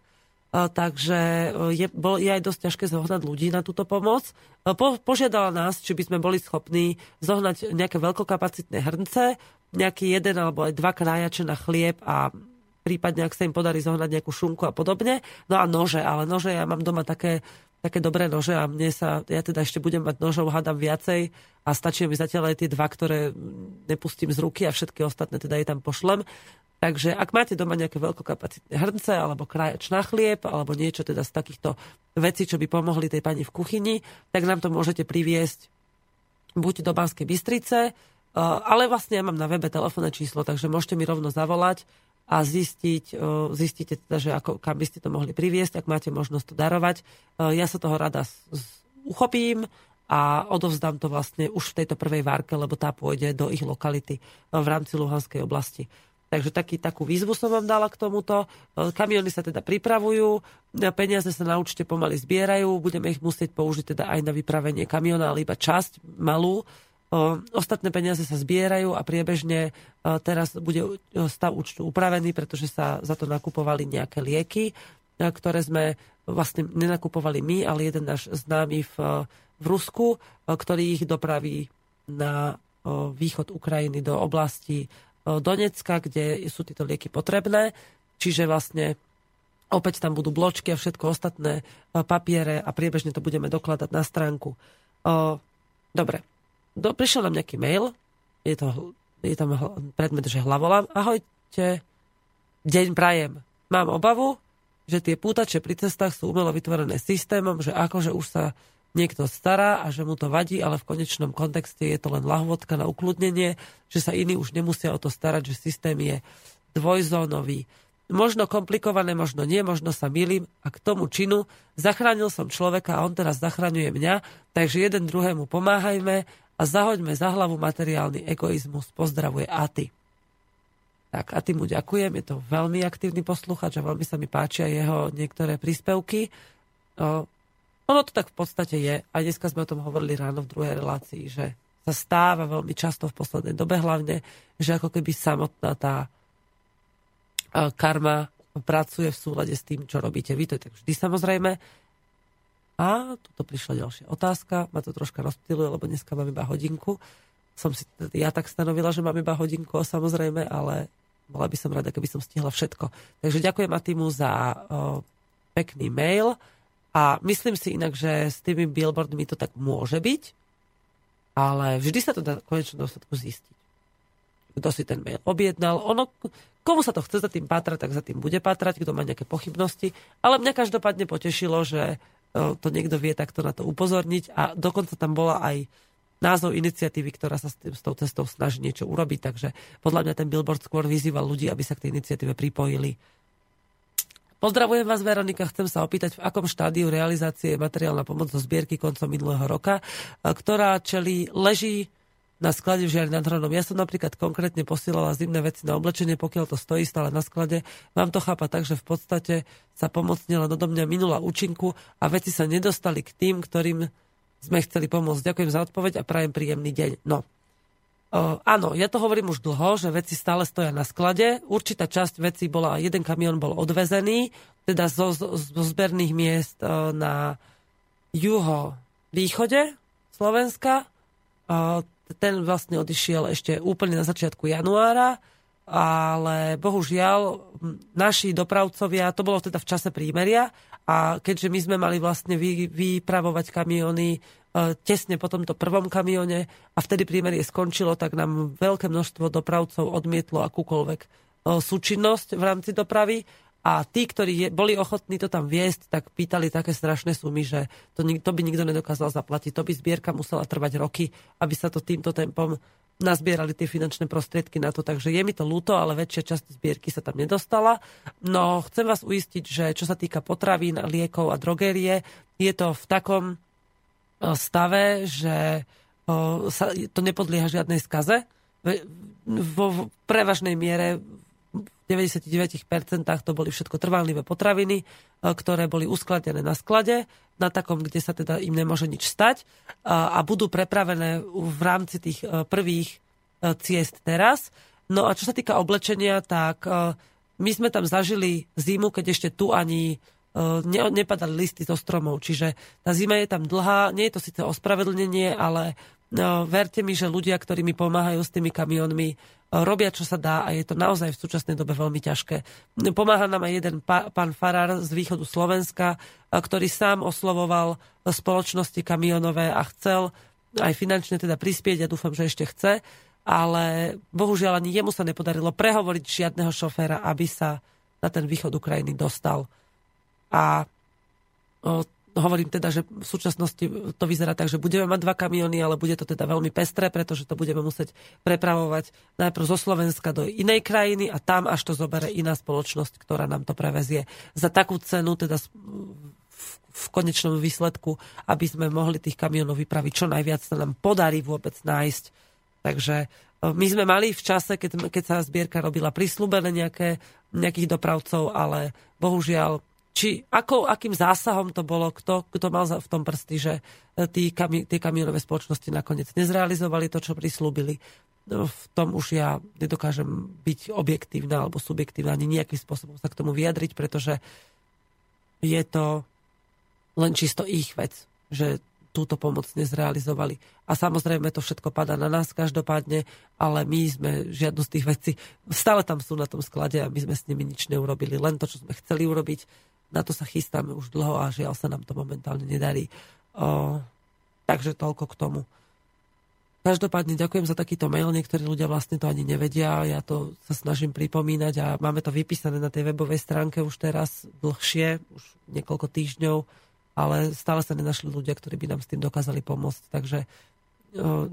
Takže je, bol, je aj dosť ťažké zohnať ľudí na túto pomoc. Uh, po, požiadala nás, či by sme boli schopní zohnať nejaké veľkokapacitné hrnce, nejaký jeden alebo aj dva krájače na chlieb a prípadne, ak sa im podarí zohnať nejakú šunku a podobne. No a nože, ale nože ja mám doma také také dobré nože a mne sa, ja teda ešte budem mať nožov, hádam viacej a stačí mi zatiaľ aj tie dva, ktoré nepustím z ruky a všetky ostatné teda aj tam pošlem. Takže ak máte doma nejaké veľkokapacitné hrnce alebo krajač na chlieb alebo niečo teda z takýchto vecí, čo by pomohli tej pani v kuchyni, tak nám to môžete priviesť buď do Banskej Bystrice, ale vlastne ja mám na webe telefónne číslo, takže môžete mi rovno zavolať a zistiť, zistíte teda, že ako, kam by ste to mohli priviesť, ak máte možnosť to darovať. Ja sa toho rada uchopím a odovzdám to vlastne už v tejto prvej várke, lebo tá pôjde do ich lokality v rámci Luhanskej oblasti. Takže taký, takú výzvu som vám dala k tomuto. Kamiony sa teda pripravujú, peniaze sa na účte pomaly zbierajú, budeme ich musieť použiť teda aj na vypravenie kamiona, ale iba časť malú, Ostatné peniaze sa zbierajú a priebežne teraz bude stav účtu upravený, pretože sa za to nakupovali nejaké lieky, ktoré sme vlastne nenakupovali my, ale jeden náš známy v, v Rusku, ktorý ich dopraví na východ Ukrajiny do oblasti Donecka, kde sú tieto lieky potrebné. Čiže vlastne opäť tam budú bločky a všetko ostatné papiere a priebežne to budeme dokladať na stránku. Dobre, do, prišiel nám nejaký mail, je, to, je tam predmet, že hlavolám. Ahojte, deň prajem. Mám obavu, že tie pútače pri cestách sú umelo vytvorené systémom, že akože už sa niekto stará a že mu to vadí, ale v konečnom kontexte je to len lahvodka na ukludnenie, že sa iní už nemusia o to starať, že systém je dvojzónový. Možno komplikované, možno nie, možno sa milím a k tomu činu zachránil som človeka a on teraz zachraňuje mňa, takže jeden druhému pomáhajme a zahoďme za hlavu materiálny egoizmus. Pozdravuje Aty. Tak a mu ďakujem, je to veľmi aktívny posluchač a veľmi sa mi páčia jeho niektoré príspevky. Ono to tak v podstate je. A dneska sme o tom hovorili ráno v druhej relácii, že sa stáva veľmi často v poslednej dobe hlavne, že ako keby samotná tá karma pracuje v súlade s tým, čo robíte vy. To je tak vždy samozrejme. A tuto prišla ďalšia otázka, ma to troška rozptýluje, lebo dneska mám iba hodinku. Som si ja tak stanovila, že mám iba hodinku, samozrejme, ale bola by som rada, keby som stihla všetko. Takže ďakujem Atimu za o, pekný mail a myslím si inak, že s tými billboardmi to tak môže byť, ale vždy sa to dá v konečnom dôsledku zistiť. Kto si ten mail objednal. Ono, komu sa to chce za tým pátrať, tak za tým bude pátrať, kto má nejaké pochybnosti. Ale mňa každopádne potešilo, že to niekto vie takto na to upozorniť a dokonca tam bola aj názov iniciatívy, ktorá sa s, tým, s tou cestou snaží niečo urobiť, takže podľa mňa ten billboard skôr vyzýval ľudí, aby sa k tej iniciatíve pripojili. Pozdravujem vás, Veronika. Chcem sa opýtať, v akom štádiu realizácie je materiálna pomoc zo zbierky koncom minulého roka, ktorá čeli leží na sklade v Žiari nad Hronom. Ja som napríklad konkrétne posielala zimné veci na oblečenie, pokiaľ to stojí stále na sklade. Mám to chápať tak, že v podstate sa pomocne len odo mňa minula účinku a veci sa nedostali k tým, ktorým sme chceli pomôcť. Ďakujem za odpoveď a prajem príjemný deň. No, Uh, áno, ja to hovorím už dlho, že veci stále stoja na sklade. Určitá časť vecí bola, jeden kamión bol odvezený, teda zo, zo, zberných miest uh, na juho východe Slovenska. Uh, ten vlastne odišiel ešte úplne na začiatku januára, ale bohužiaľ naši dopravcovia, to bolo teda v čase prímeria a keďže my sme mali vlastne vy, vypravovať kamiony tesne po tomto prvom kamione a vtedy prímerie skončilo, tak nám veľké množstvo dopravcov odmietlo akúkoľvek e, súčinnosť v rámci dopravy a tí, ktorí boli ochotní to tam viesť, tak pýtali také strašné sumy, že to, to by nikto nedokázal zaplatiť. To by zbierka musela trvať roky, aby sa to týmto tempom nazbierali tie finančné prostriedky na to. Takže je mi to ľúto, ale väčšia časť zbierky sa tam nedostala. No chcem vás uistiť, že čo sa týka potravín, liekov a drogérie, je to v takom stave, že sa, to nepodlieha žiadnej skaze. Vo prevažnej miere v 99% to boli všetko trvanlivé potraviny, e, ktoré boli uskladnené na sklade, na takom, kde sa teda im nemôže nič stať a, budú prepravené v rámci tých e, prvých ciest teraz. No a čo sa týka oblečenia, tak my sme tam zažili zimu, keď ešte tu ani ne, nepadali listy zo stromov. Čiže tá zima je tam dlhá, nie je to síce ospravedlnenie, ale no, verte mi, že ľudia, ktorí mi pomáhajú s tými kamionmi, robia, čo sa dá a je to naozaj v súčasnej dobe veľmi ťažké. Pomáha nám aj jeden pán Farár z východu Slovenska, ktorý sám oslovoval spoločnosti kamionové a chcel aj finančne teda prispieť, ja dúfam, že ešte chce, ale bohužiaľ ani jemu sa nepodarilo prehovoriť žiadneho šoféra, aby sa na ten východ Ukrajiny dostal. A hovorím teda, že v súčasnosti to vyzerá tak, že budeme mať dva kamiony, ale bude to teda veľmi pestré, pretože to budeme musieť prepravovať najprv zo Slovenska do inej krajiny a tam až to zobere iná spoločnosť, ktorá nám to prevezie za takú cenu, teda v konečnom výsledku, aby sme mohli tých kamionov vypraviť čo najviac sa nám podarí vôbec nájsť. Takže my sme mali v čase, keď, keď sa zbierka robila prislúbené nejaké, nejakých dopravcov, ale bohužiaľ či ako, akým zásahom to bolo, kto, kto mal v tom prsty, že e, tí, kami, tie kamionové spoločnosti nakoniec nezrealizovali to, čo prislúbili. No, v tom už ja nedokážem byť objektívna alebo subjektívna, ani nejakým spôsobom sa k tomu vyjadriť, pretože je to len čisto ich vec, že túto pomoc nezrealizovali. A samozrejme to všetko padá na nás každopádne, ale my sme žiadnu z tých vecí, stále tam sú na tom sklade a my sme s nimi nič neurobili, len to, čo sme chceli urobiť na to sa chystáme už dlho a žiaľ sa nám to momentálne nedarí. O, takže toľko k tomu. Každopádne ďakujem za takýto mail, niektorí ľudia vlastne to ani nevedia, ja to sa snažím pripomínať a máme to vypísané na tej webovej stránke už teraz dlhšie, už niekoľko týždňov, ale stále sa nenašli ľudia, ktorí by nám s tým dokázali pomôcť, takže o,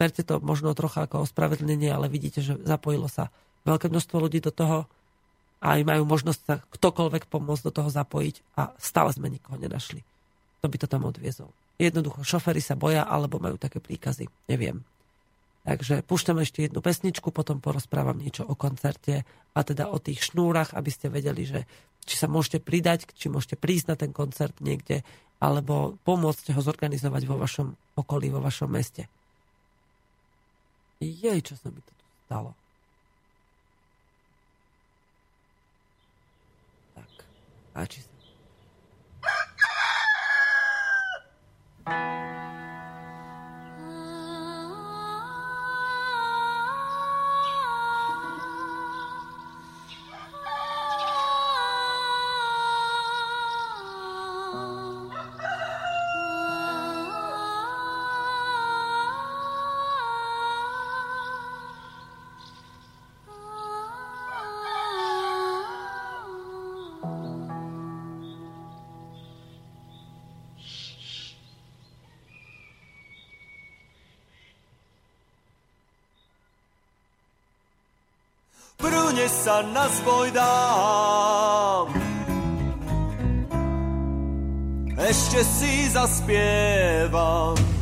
berte to možno trocha ako ospravedlnenie, ale vidíte, že zapojilo sa veľké množstvo ľudí do toho, a aj majú možnosť sa ktokoľvek pomôcť do toho zapojiť a stále sme nikoho nenašli. To by to tam odviezol. Jednoducho, šoféry sa boja alebo majú také príkazy. Neviem. Takže púšťam ešte jednu pesničku, potom porozprávam niečo o koncerte a teda o tých šnúrach, aby ste vedeli, že či sa môžete pridať, či môžete prísť na ten koncert niekde, alebo pomôcť ho zorganizovať vo vašom okolí, vo vašom meste. Jej, čo sa mi to tu stalo. Páči sa. Sa na svoj dám. Ešte si zaspievam.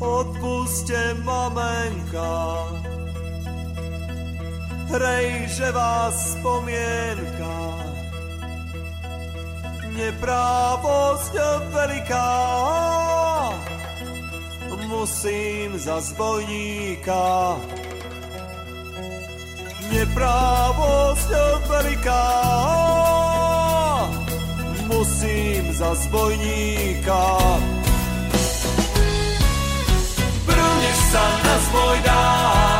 odpuste mamenka. Hrej, že vás spomienka, neprávosť veliká. Musím za zbojníka, neprávosť veliká. Musím za zbojníka. Brunieš sa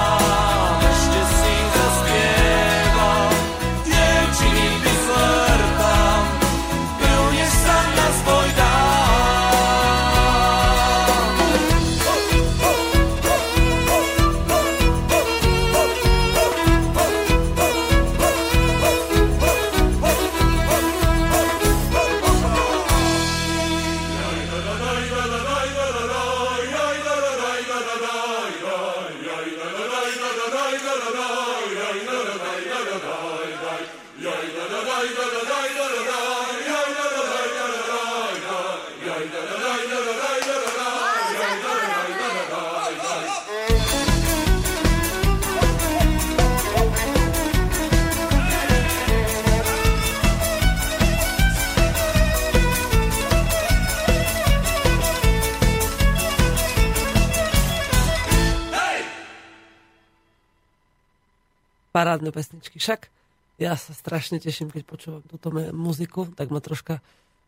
parádne pesničky. Však ja sa strašne teším, keď počúvam túto muziku, tak ma troška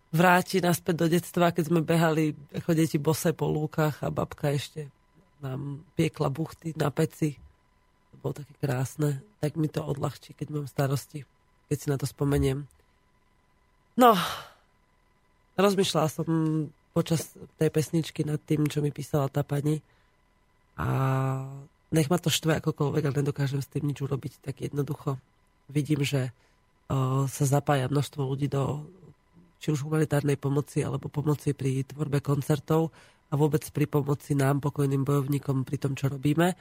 vráti naspäť do detstva, keď sme behali ako deti bose po lúkach a babka ešte nám piekla buchty na peci. To bolo také krásne. Tak mi to odľahčí, keď mám starosti, keď si na to spomeniem. No, rozmýšľala som počas tej pesničky nad tým, čo mi písala tá pani. A nech ma to štve akokoľvek, ale nedokážem s tým nič urobiť, tak jednoducho vidím, že sa zapája množstvo ľudí do či už humanitárnej pomoci alebo pomoci pri tvorbe koncertov a vôbec pri pomoci nám, pokojným bojovníkom pri tom, čo robíme.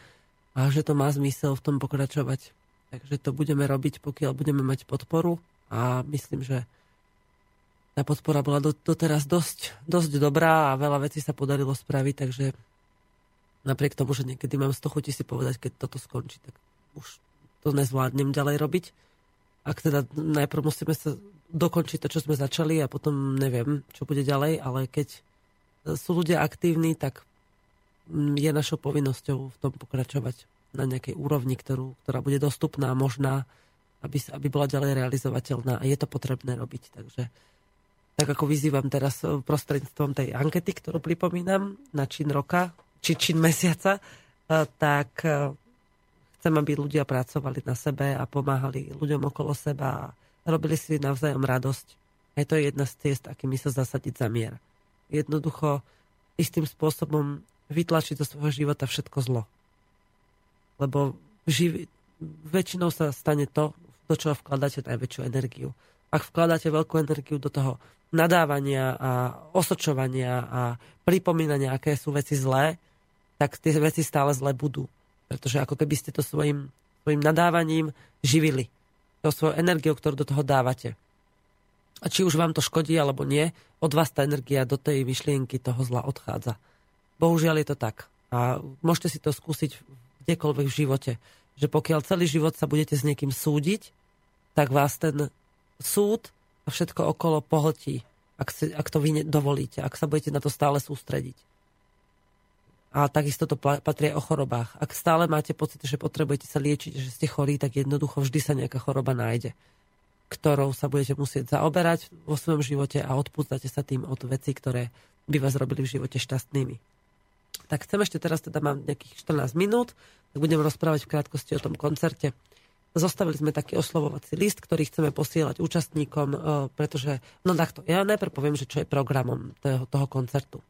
A že to má zmysel v tom pokračovať. Takže to budeme robiť, pokiaľ budeme mať podporu. A myslím, že tá podpora bola doteraz dosť, dosť dobrá a veľa vecí sa podarilo spraviť, takže napriek tomu, že niekedy mám z toho si povedať, keď toto skončí, tak už to nezvládnem ďalej robiť. Ak teda najprv musíme sa dokončiť to, čo sme začali a potom neviem, čo bude ďalej, ale keď sú ľudia aktívni, tak je našou povinnosťou v tom pokračovať na nejakej úrovni, ktorú, ktorá bude dostupná, možná, aby, aby bola ďalej realizovateľná a je to potrebné robiť. Takže tak ako vyzývam teraz prostredníctvom tej ankety, ktorú pripomínam na čin roka, či čin mesiaca, tak chcem, aby ľudia pracovali na sebe a pomáhali ľuďom okolo seba a robili si navzájom radosť. A to je jedna z ciest, akými sa zasadiť za mier. Jednoducho istým spôsobom vytlačiť zo svojho života všetko zlo. Lebo živi, väčšinou sa stane to, do čoho vkladáte najväčšiu energiu. Ak vkladáte veľkú energiu do toho nadávania a osočovania a pripomínania, aké sú veci zlé, tak tie veci stále zlé budú. Pretože ako keby ste to svojim, svojim nadávaním živili. To svojou energiou, ktorú do toho dávate. A či už vám to škodí alebo nie, od vás tá energia do tej myšlienky toho zla odchádza. Bohužiaľ je to tak. A môžete si to skúsiť kdekoľvek v živote. Že pokiaľ celý život sa budete s niekým súdiť, tak vás ten súd a všetko okolo pohltí, ak, si, ak to vy dovolíte, ak sa budete na to stále sústrediť. A takisto to patrí o chorobách. Ak stále máte pocit, že potrebujete sa liečiť, že ste chorí, tak jednoducho vždy sa nejaká choroba nájde, ktorou sa budete musieť zaoberať vo svojom živote a odpúšťate sa tým od vecí, ktoré by vás robili v živote šťastnými. Tak chcem ešte teraz, teda mám nejakých 14 minút, tak budem rozprávať v krátkosti o tom koncerte. Zostavili sme taký oslovovací list, ktorý chceme posielať účastníkom, e, pretože, no takto, ja najprv poviem, že čo je programom toho, toho koncertu.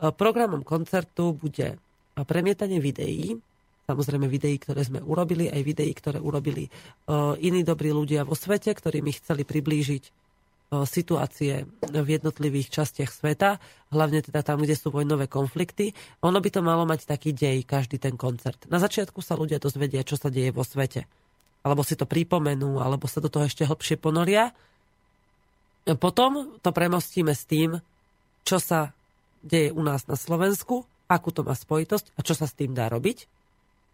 Programom koncertu bude premietanie videí, samozrejme videí, ktoré sme urobili, aj videí, ktoré urobili iní dobrí ľudia vo svete, ktorí mi chceli priblížiť situácie v jednotlivých častiach sveta, hlavne teda tam, kde sú vojnové konflikty. Ono by to malo mať taký dej, každý ten koncert. Na začiatku sa ľudia dozvedia, čo sa deje vo svete. Alebo si to pripomenú, alebo sa do toho ešte hlbšie ponoria. Potom to premostíme s tým, čo sa deje u nás na Slovensku, akú to má spojitosť a čo sa s tým dá robiť.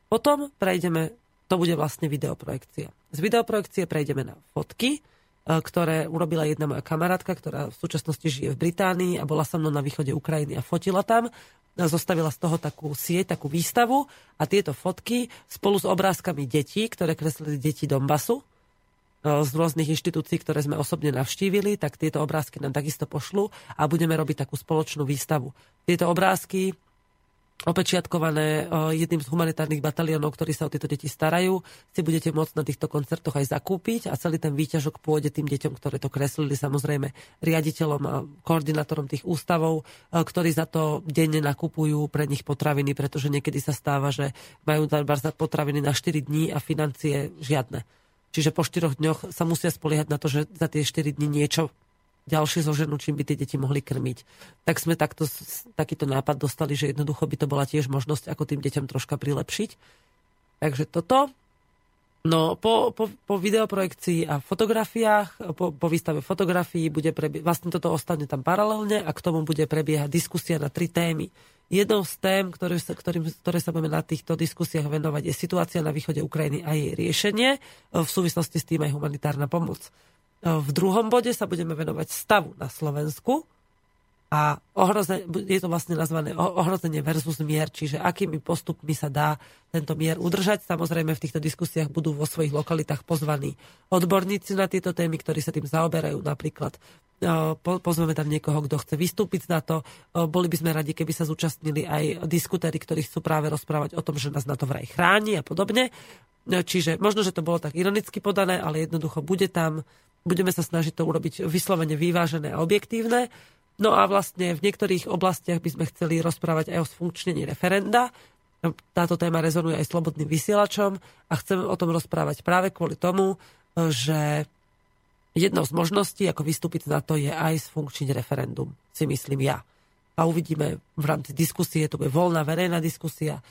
Potom prejdeme to bude vlastne videoprojekcia. Z videoprojekcie prejdeme na fotky, e, ktoré urobila jedna moja kamarátka, ktorá v súčasnosti žije v Británii a bola so mnou na východe Ukrajiny a fotila tam. Zostavila z toho takú sieť, takú výstavu a tieto fotky spolu s obrázkami detí, ktoré kreslili deti Donbasu, e, z rôznych inštitúcií, ktoré sme osobne navštívili, tak tieto obrázky nám takisto pošlu a budeme robiť takú spoločnú výstavu. Tieto obrázky opečiatkované eh, jedným z humanitárnych bataliónov, ktorí sa o tieto deti starajú. Si budete môcť na týchto koncertoch aj zakúpiť a celý ten výťažok pôjde tým deťom, ktoré to kreslili, samozrejme riaditeľom a koordinátorom tých ústavov, eh, ktorí za to denne nakupujú pre nich potraviny, pretože niekedy sa stáva, že majú za potraviny na 4 dní a financie žiadne. Čiže po 4 dňoch sa musia spoliehať na to, že za tie 4 dní niečo ďalšie zoženú, čím by tie deti mohli krmiť. Tak sme takto, takýto nápad dostali, že jednoducho by to bola tiež možnosť, ako tým deťom troška prilepšiť. Takže toto. No, po, po, po videoprojekcii a fotografiách, po, po výstave fotografií bude prebiehať, vlastne toto ostane tam paralelne a k tomu bude prebiehať diskusia na tri témy. Jednou z tém, ktoré sa, ktorým, ktoré sa budeme na týchto diskusiách venovať, je situácia na východe Ukrajiny a jej riešenie, v súvislosti s tým aj humanitárna pomoc. V druhom bode sa budeme venovať stavu na Slovensku a ohrozenie, je to vlastne nazvané ohrozenie versus mier, čiže akými postupmi sa dá tento mier udržať. Samozrejme v týchto diskusiách budú vo svojich lokalitách pozvaní odborníci na tieto témy, ktorí sa tým zaoberajú. Napríklad pozveme tam niekoho, kto chce vystúpiť na to. Boli by sme radi, keby sa zúčastnili aj diskutéry, ktorí chcú práve rozprávať o tom, že nás na to vraj chráni a podobne. E, čiže možno, že to bolo tak ironicky podané, ale jednoducho bude tam budeme sa snažiť to urobiť vyslovene vyvážené a objektívne. No a vlastne v niektorých oblastiach by sme chceli rozprávať aj o sfunkčnení referenda. Táto téma rezonuje aj slobodným vysielačom a chceme o tom rozprávať práve kvôli tomu, že jednou z možností, ako vystúpiť na to, je aj sfunkčniť referendum, si myslím ja. A uvidíme v rámci diskusie, to bude voľná verejná diskusia,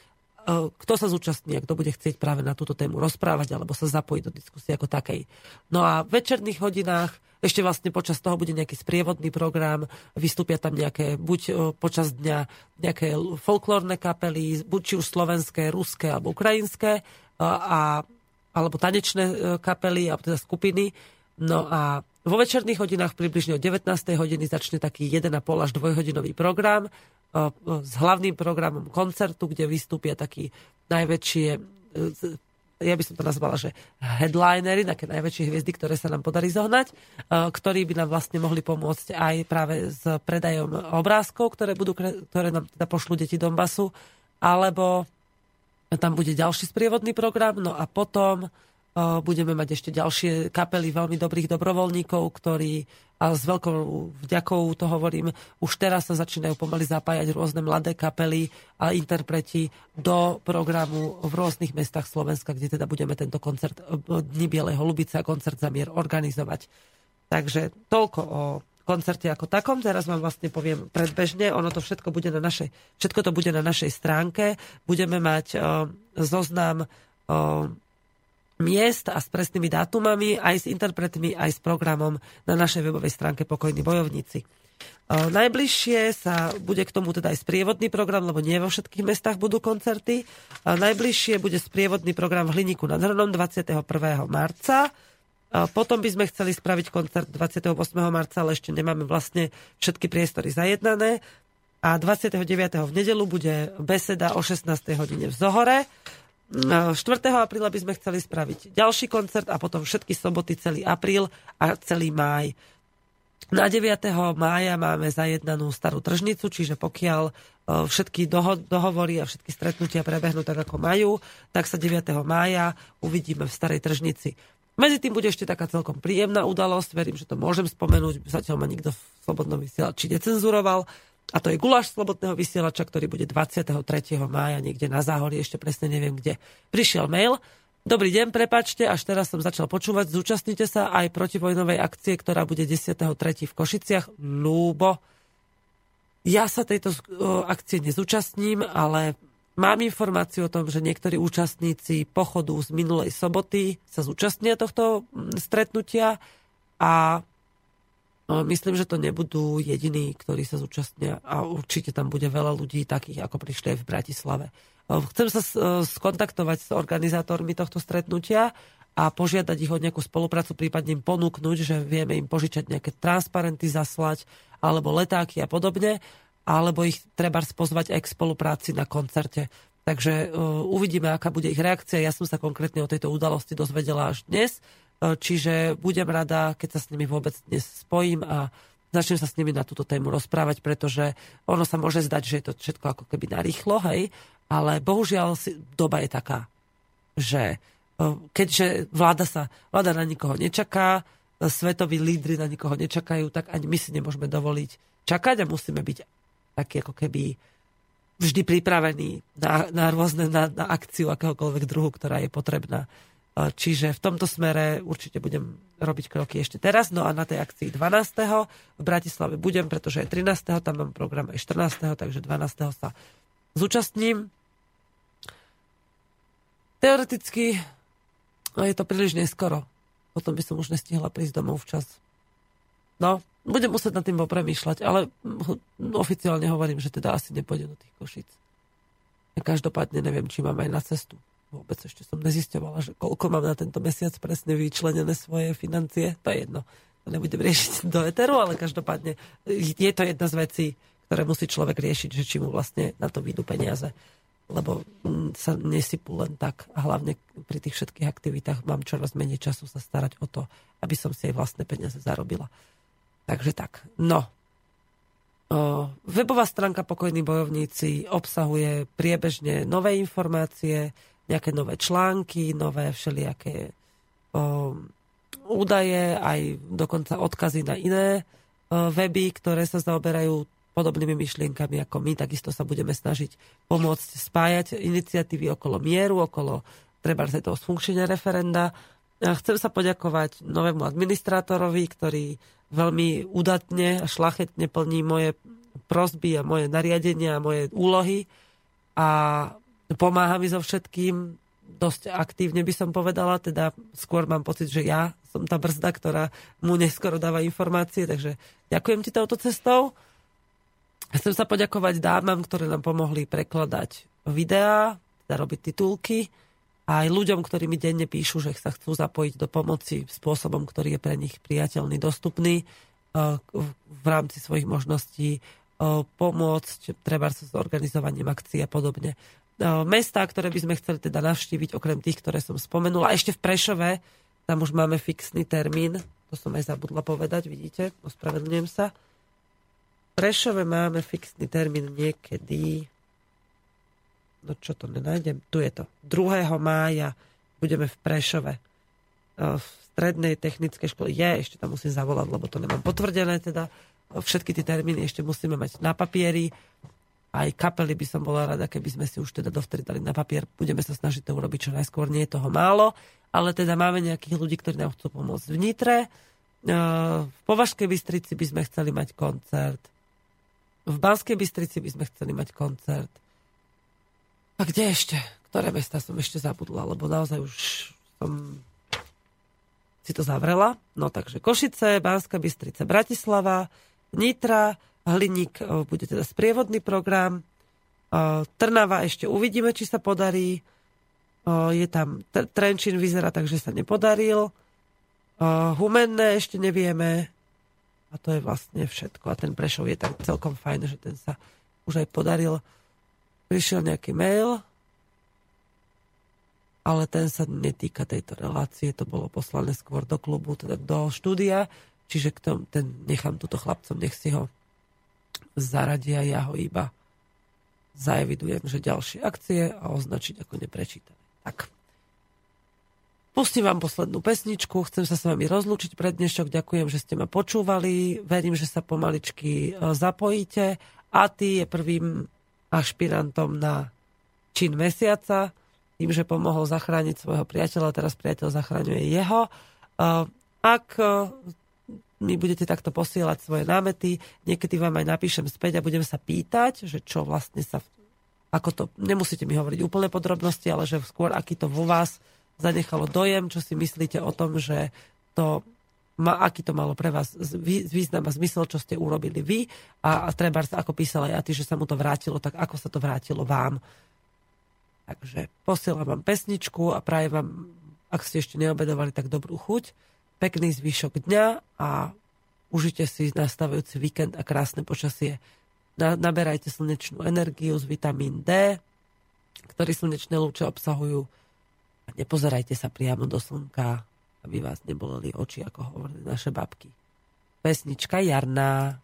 kto sa zúčastní a kto bude chcieť práve na túto tému rozprávať alebo sa zapojiť do diskusie ako takej. No a v večerných hodinách ešte vlastne počas toho bude nejaký sprievodný program, vystúpia tam nejaké, buď e, počas dňa nejaké folklórne kapely, buď či už slovenské, ruské alebo ukrajinské, a, e, a, alebo tanečné kapely, alebo teda skupiny. No a vo večerných hodinách približne o 19. hodiny začne taký 1,5 až 2 hodinový program, s hlavným programom koncertu, kde vystúpia takí najväčšie e, ja by som to nazvala, že headlinery, také najväčšie hviezdy, ktoré sa nám podarí zohnať, e, ktorí by nám vlastne mohli pomôcť aj práve s predajom obrázkov, ktoré, budú, ktoré nám teda pošlú deti Donbasu, alebo tam bude ďalší sprievodný program, no a potom Budeme mať ešte ďalšie kapely veľmi dobrých dobrovoľníkov, ktorí a s veľkou vďakou to hovorím, už teraz sa začínajú pomaly zapájať rôzne mladé kapely a interpreti do programu v rôznych mestách Slovenska, kde teda budeme tento koncert e, Dni Bielej holubice a koncert za mier organizovať. Takže toľko o koncerte ako takom. Teraz vám vlastne poviem predbežne, ono to všetko bude na našej, všetko to bude na našej stránke. Budeme mať uh, zoznam uh, miest a s presnými dátumami, aj s interpretmi, aj s programom na našej webovej stránke Pokojní bojovníci. Najbližšie sa bude k tomu teda aj sprievodný program, lebo nie vo všetkých mestách budú koncerty. Najbližšie bude sprievodný program v Hliníku nad Hronom 21. marca. Potom by sme chceli spraviť koncert 28. marca, ale ešte nemáme vlastne všetky priestory zajednané. A 29. v nedelu bude beseda o 16. hodine v Zohore. 4. apríla by sme chceli spraviť ďalší koncert a potom všetky soboty celý apríl a celý máj. Na 9. mája máme zajednanú starú tržnicu, čiže pokiaľ e, všetky doho- dohovory a všetky stretnutia prebehnú tak, ako majú, tak sa 9. mája uvidíme v starej tržnici. Medzi tým bude ešte taká celkom príjemná udalosť, verím, že to môžem spomenúť, zatiaľ ma nikto v Slobodnom vysielači necenzuroval. A to je guláš slobodného vysielača, ktorý bude 23. mája niekde na záhorí, ešte presne neviem kde. Prišiel mail, Dobrý deň, prepačte, až teraz som začal počúvať. Zúčastnite sa aj protivojnovej akcie, ktorá bude 10.3. v Košiciach. Lúbo. Ja sa tejto akcie nezúčastním, ale mám informáciu o tom, že niektorí účastníci pochodu z minulej soboty sa zúčastnia tohto stretnutia a Myslím, že to nebudú jediní, ktorí sa zúčastnia a určite tam bude veľa ľudí takých, ako prišli aj v Bratislave. Chcem sa skontaktovať s organizátormi tohto stretnutia a požiadať ich o nejakú spoluprácu, prípadne im ponúknuť, že vieme im požičať nejaké transparenty zaslať alebo letáky a podobne, alebo ich treba spozvať aj k spolupráci na koncerte. Takže uh, uvidíme, aká bude ich reakcia. Ja som sa konkrétne o tejto udalosti dozvedela až dnes, čiže budem rada, keď sa s nimi vôbec dnes spojím a začnem sa s nimi na túto tému rozprávať, pretože ono sa môže zdať, že je to všetko ako keby narýchlo, hej, ale bohužiaľ doba je taká, že keďže vláda sa, vláda na nikoho nečaká, svetoví lídry na nikoho nečakajú, tak ani my si nemôžeme dovoliť čakať a musíme byť takí ako keby vždy pripravení na, na rôzne, na, na akciu akéhokoľvek druhu, ktorá je potrebná. Čiže v tomto smere určite budem robiť kroky ešte teraz. No a na tej akcii 12. v Bratislave budem, pretože je 13. tam mám program aj 14. takže 12. sa zúčastním. Teoreticky no je to príliš neskoro. Potom by som už nestihla prísť domov včas. No, budem musieť nad tým popremýšľať, ale oficiálne hovorím, že teda asi nepôjde do tých košíc. Každopádne neviem, či mám aj na cestu. Vôbec ešte som nezisťovala, že koľko mám na tento mesiac presne vyčlenené svoje financie. To je jedno. To nebudem riešiť *laughs* do eteru, ale každopádne je to jedna z vecí, ktoré musí človek riešiť, že či mu vlastne na to vyjdú peniaze lebo mm, sa nesypú len tak a hlavne pri tých všetkých aktivitách mám čoraz menej času sa starať o to, aby som si aj vlastné peniaze zarobila. Takže tak, no. O, webová stránka Pokojní bojovníci obsahuje priebežne nové informácie, nejaké nové články, nové všelijaké o, údaje, aj dokonca odkazy na iné o, weby, ktoré sa zaoberajú podobnými myšlienkami ako my, takisto sa budeme snažiť pomôcť spájať iniciatívy okolo mieru, okolo treba sa toho sfunkčenia referenda. A chcem sa poďakovať novému administrátorovi, ktorý veľmi udatne a šlachetne plní moje prosby a moje nariadenia a moje úlohy a pomáha mi so všetkým dosť aktívne by som povedala, teda skôr mám pocit, že ja som tá brzda, ktorá mu neskoro dáva informácie, takže ďakujem ti touto cestou. Chcem sa poďakovať dámam, ktoré nám pomohli prekladať videá, teda robiť titulky, a aj ľuďom, ktorí mi denne píšu, že sa chcú zapojiť do pomoci spôsobom, ktorý je pre nich priateľný, dostupný e, v rámci svojich možností e, pomôcť, treba s organizovaním akcií a podobne. E, mestá, ktoré by sme chceli teda navštíviť, okrem tých, ktoré som spomenula. Ešte v Prešove, tam už máme fixný termín, to som aj zabudla povedať, vidíte, ospravedlňujem sa. Prešove máme fixný termín niekedy, no čo to nenájdem, tu je to, 2. mája budeme v Prešove e, v strednej technickej škole. Je, ešte tam musím zavolať, lebo to nemám potvrdené teda. Všetky tie termíny ešte musíme mať na papieri. Aj kapely by som bola rada, keby sme si už teda dovtedy dali na papier. Budeme sa snažiť to urobiť čo najskôr. Nie je toho málo, ale teda máme nejakých ľudí, ktorí nám chcú pomôcť v Nitre. E, v Považskej Bystrici by sme chceli mať koncert v Banskej Bystrici by sme chceli mať koncert. A kde ešte? Ktoré mesta som ešte zabudla, lebo naozaj už som si to zavrela. No takže Košice, Banská Bystrica, Bratislava, Nitra, Hliník e, bude teda sprievodný program. E, Trnava ešte uvidíme, či sa podarí. E, je tam Trenčín vyzerá tak, že sa nepodaril. Humenné ešte nevieme. A to je vlastne všetko. A ten Prešov je tak celkom fajn, že ten sa už aj podaril. Prišiel nejaký mail, ale ten sa netýka tejto relácie. To bolo poslané skôr do klubu, teda do štúdia. Čiže k tomu, ten nechám túto chlapcom, nech si ho zaradia. Ja ho iba zaevidujem, že ďalšie akcie a označiť ako neprečítané. Tak. Pustím vám poslednú pesničku, chcem sa s vami rozlúčiť pre dnešok, ďakujem, že ste ma počúvali, verím, že sa pomaličky e, zapojíte. A ty je prvým ašpirantom na čin mesiaca, tým, že pomohol zachrániť svojho priateľa, teraz priateľ zachraňuje jeho. E, ak e, mi budete takto posielať svoje námety, niekedy vám aj napíšem späť a budem sa pýtať, že čo vlastne sa, ako to, nemusíte mi hovoriť úplne podrobnosti, ale že skôr aký to vo vás zanechalo dojem, čo si myslíte o tom, že to ma, aký to malo pre vás význam a zmysel, čo ste urobili vy a, a treba, ako písala ja ty, že sa mu to vrátilo, tak ako sa to vrátilo vám. Takže posielam vám pesničku a prajem vám, ak ste ešte neobedovali, tak dobrú chuť, pekný zvyšok dňa a užite si nastavujúci víkend a krásne počasie. Naberajte slnečnú energiu z vitamín D, ktorý slnečné lúče obsahujú a nepozerajte sa priamo do slnka, aby vás neboleli oči, ako hovorili naše babky. Pesnička jarná.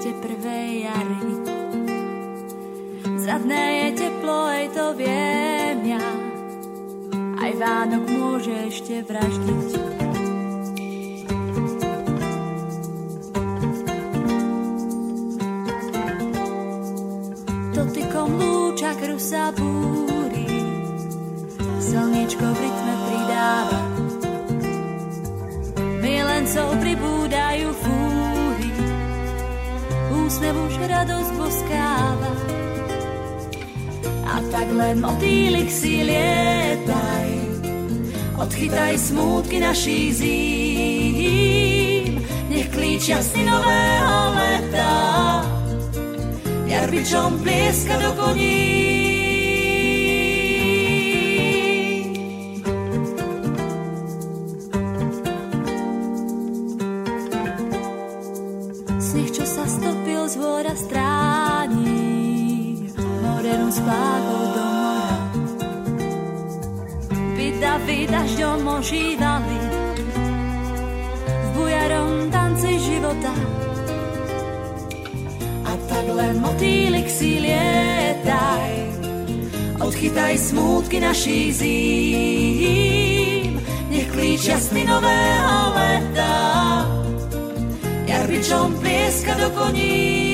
Svite prvej jary. Zadné je teplo, aj to viem ja, aj Vánok môže ešte vraždiť. Dotykom lúča krv sa búri, slniečko v rytme pridáva. Milencov pribúdajú úsmev už radosť boskáva. A tak len motýlik si lietaj, odchytaj smútky našich zím. Nech klíčia si nového leta, jarbičom plieska do koní. Dažďom ožívali v bujarom tanci života. A tak len motýlik si lietaj, odchytaj smútky našich zím, nech klíč jasný nového leta, jarbičom plieska do koní.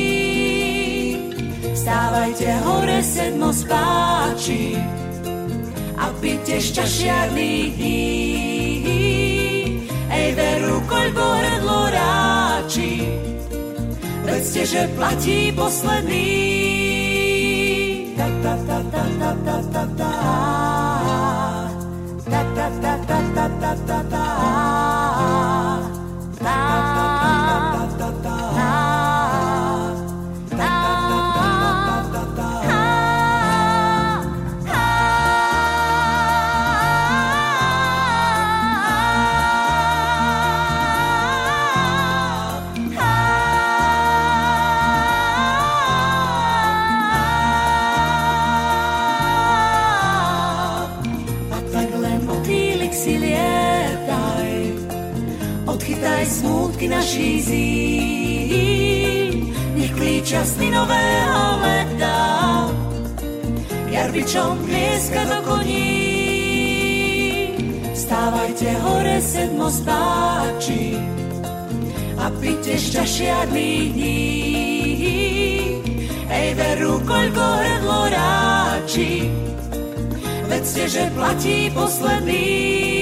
Vstávajte hore sedmo spáči, a byte šťašiarných dní. Ej, veru, koľko hrdlo ráči, vedzte, že platí posledný. Ta, ta, ta, ta, ta, ta. Ta, Sny nového leta, jarbičom plieska do koní. Vstávajte hore sedmo spáči a pite šťašiadných dní. Ej, veru, koľko hrdlo ráči, vedzte, že platí posledný.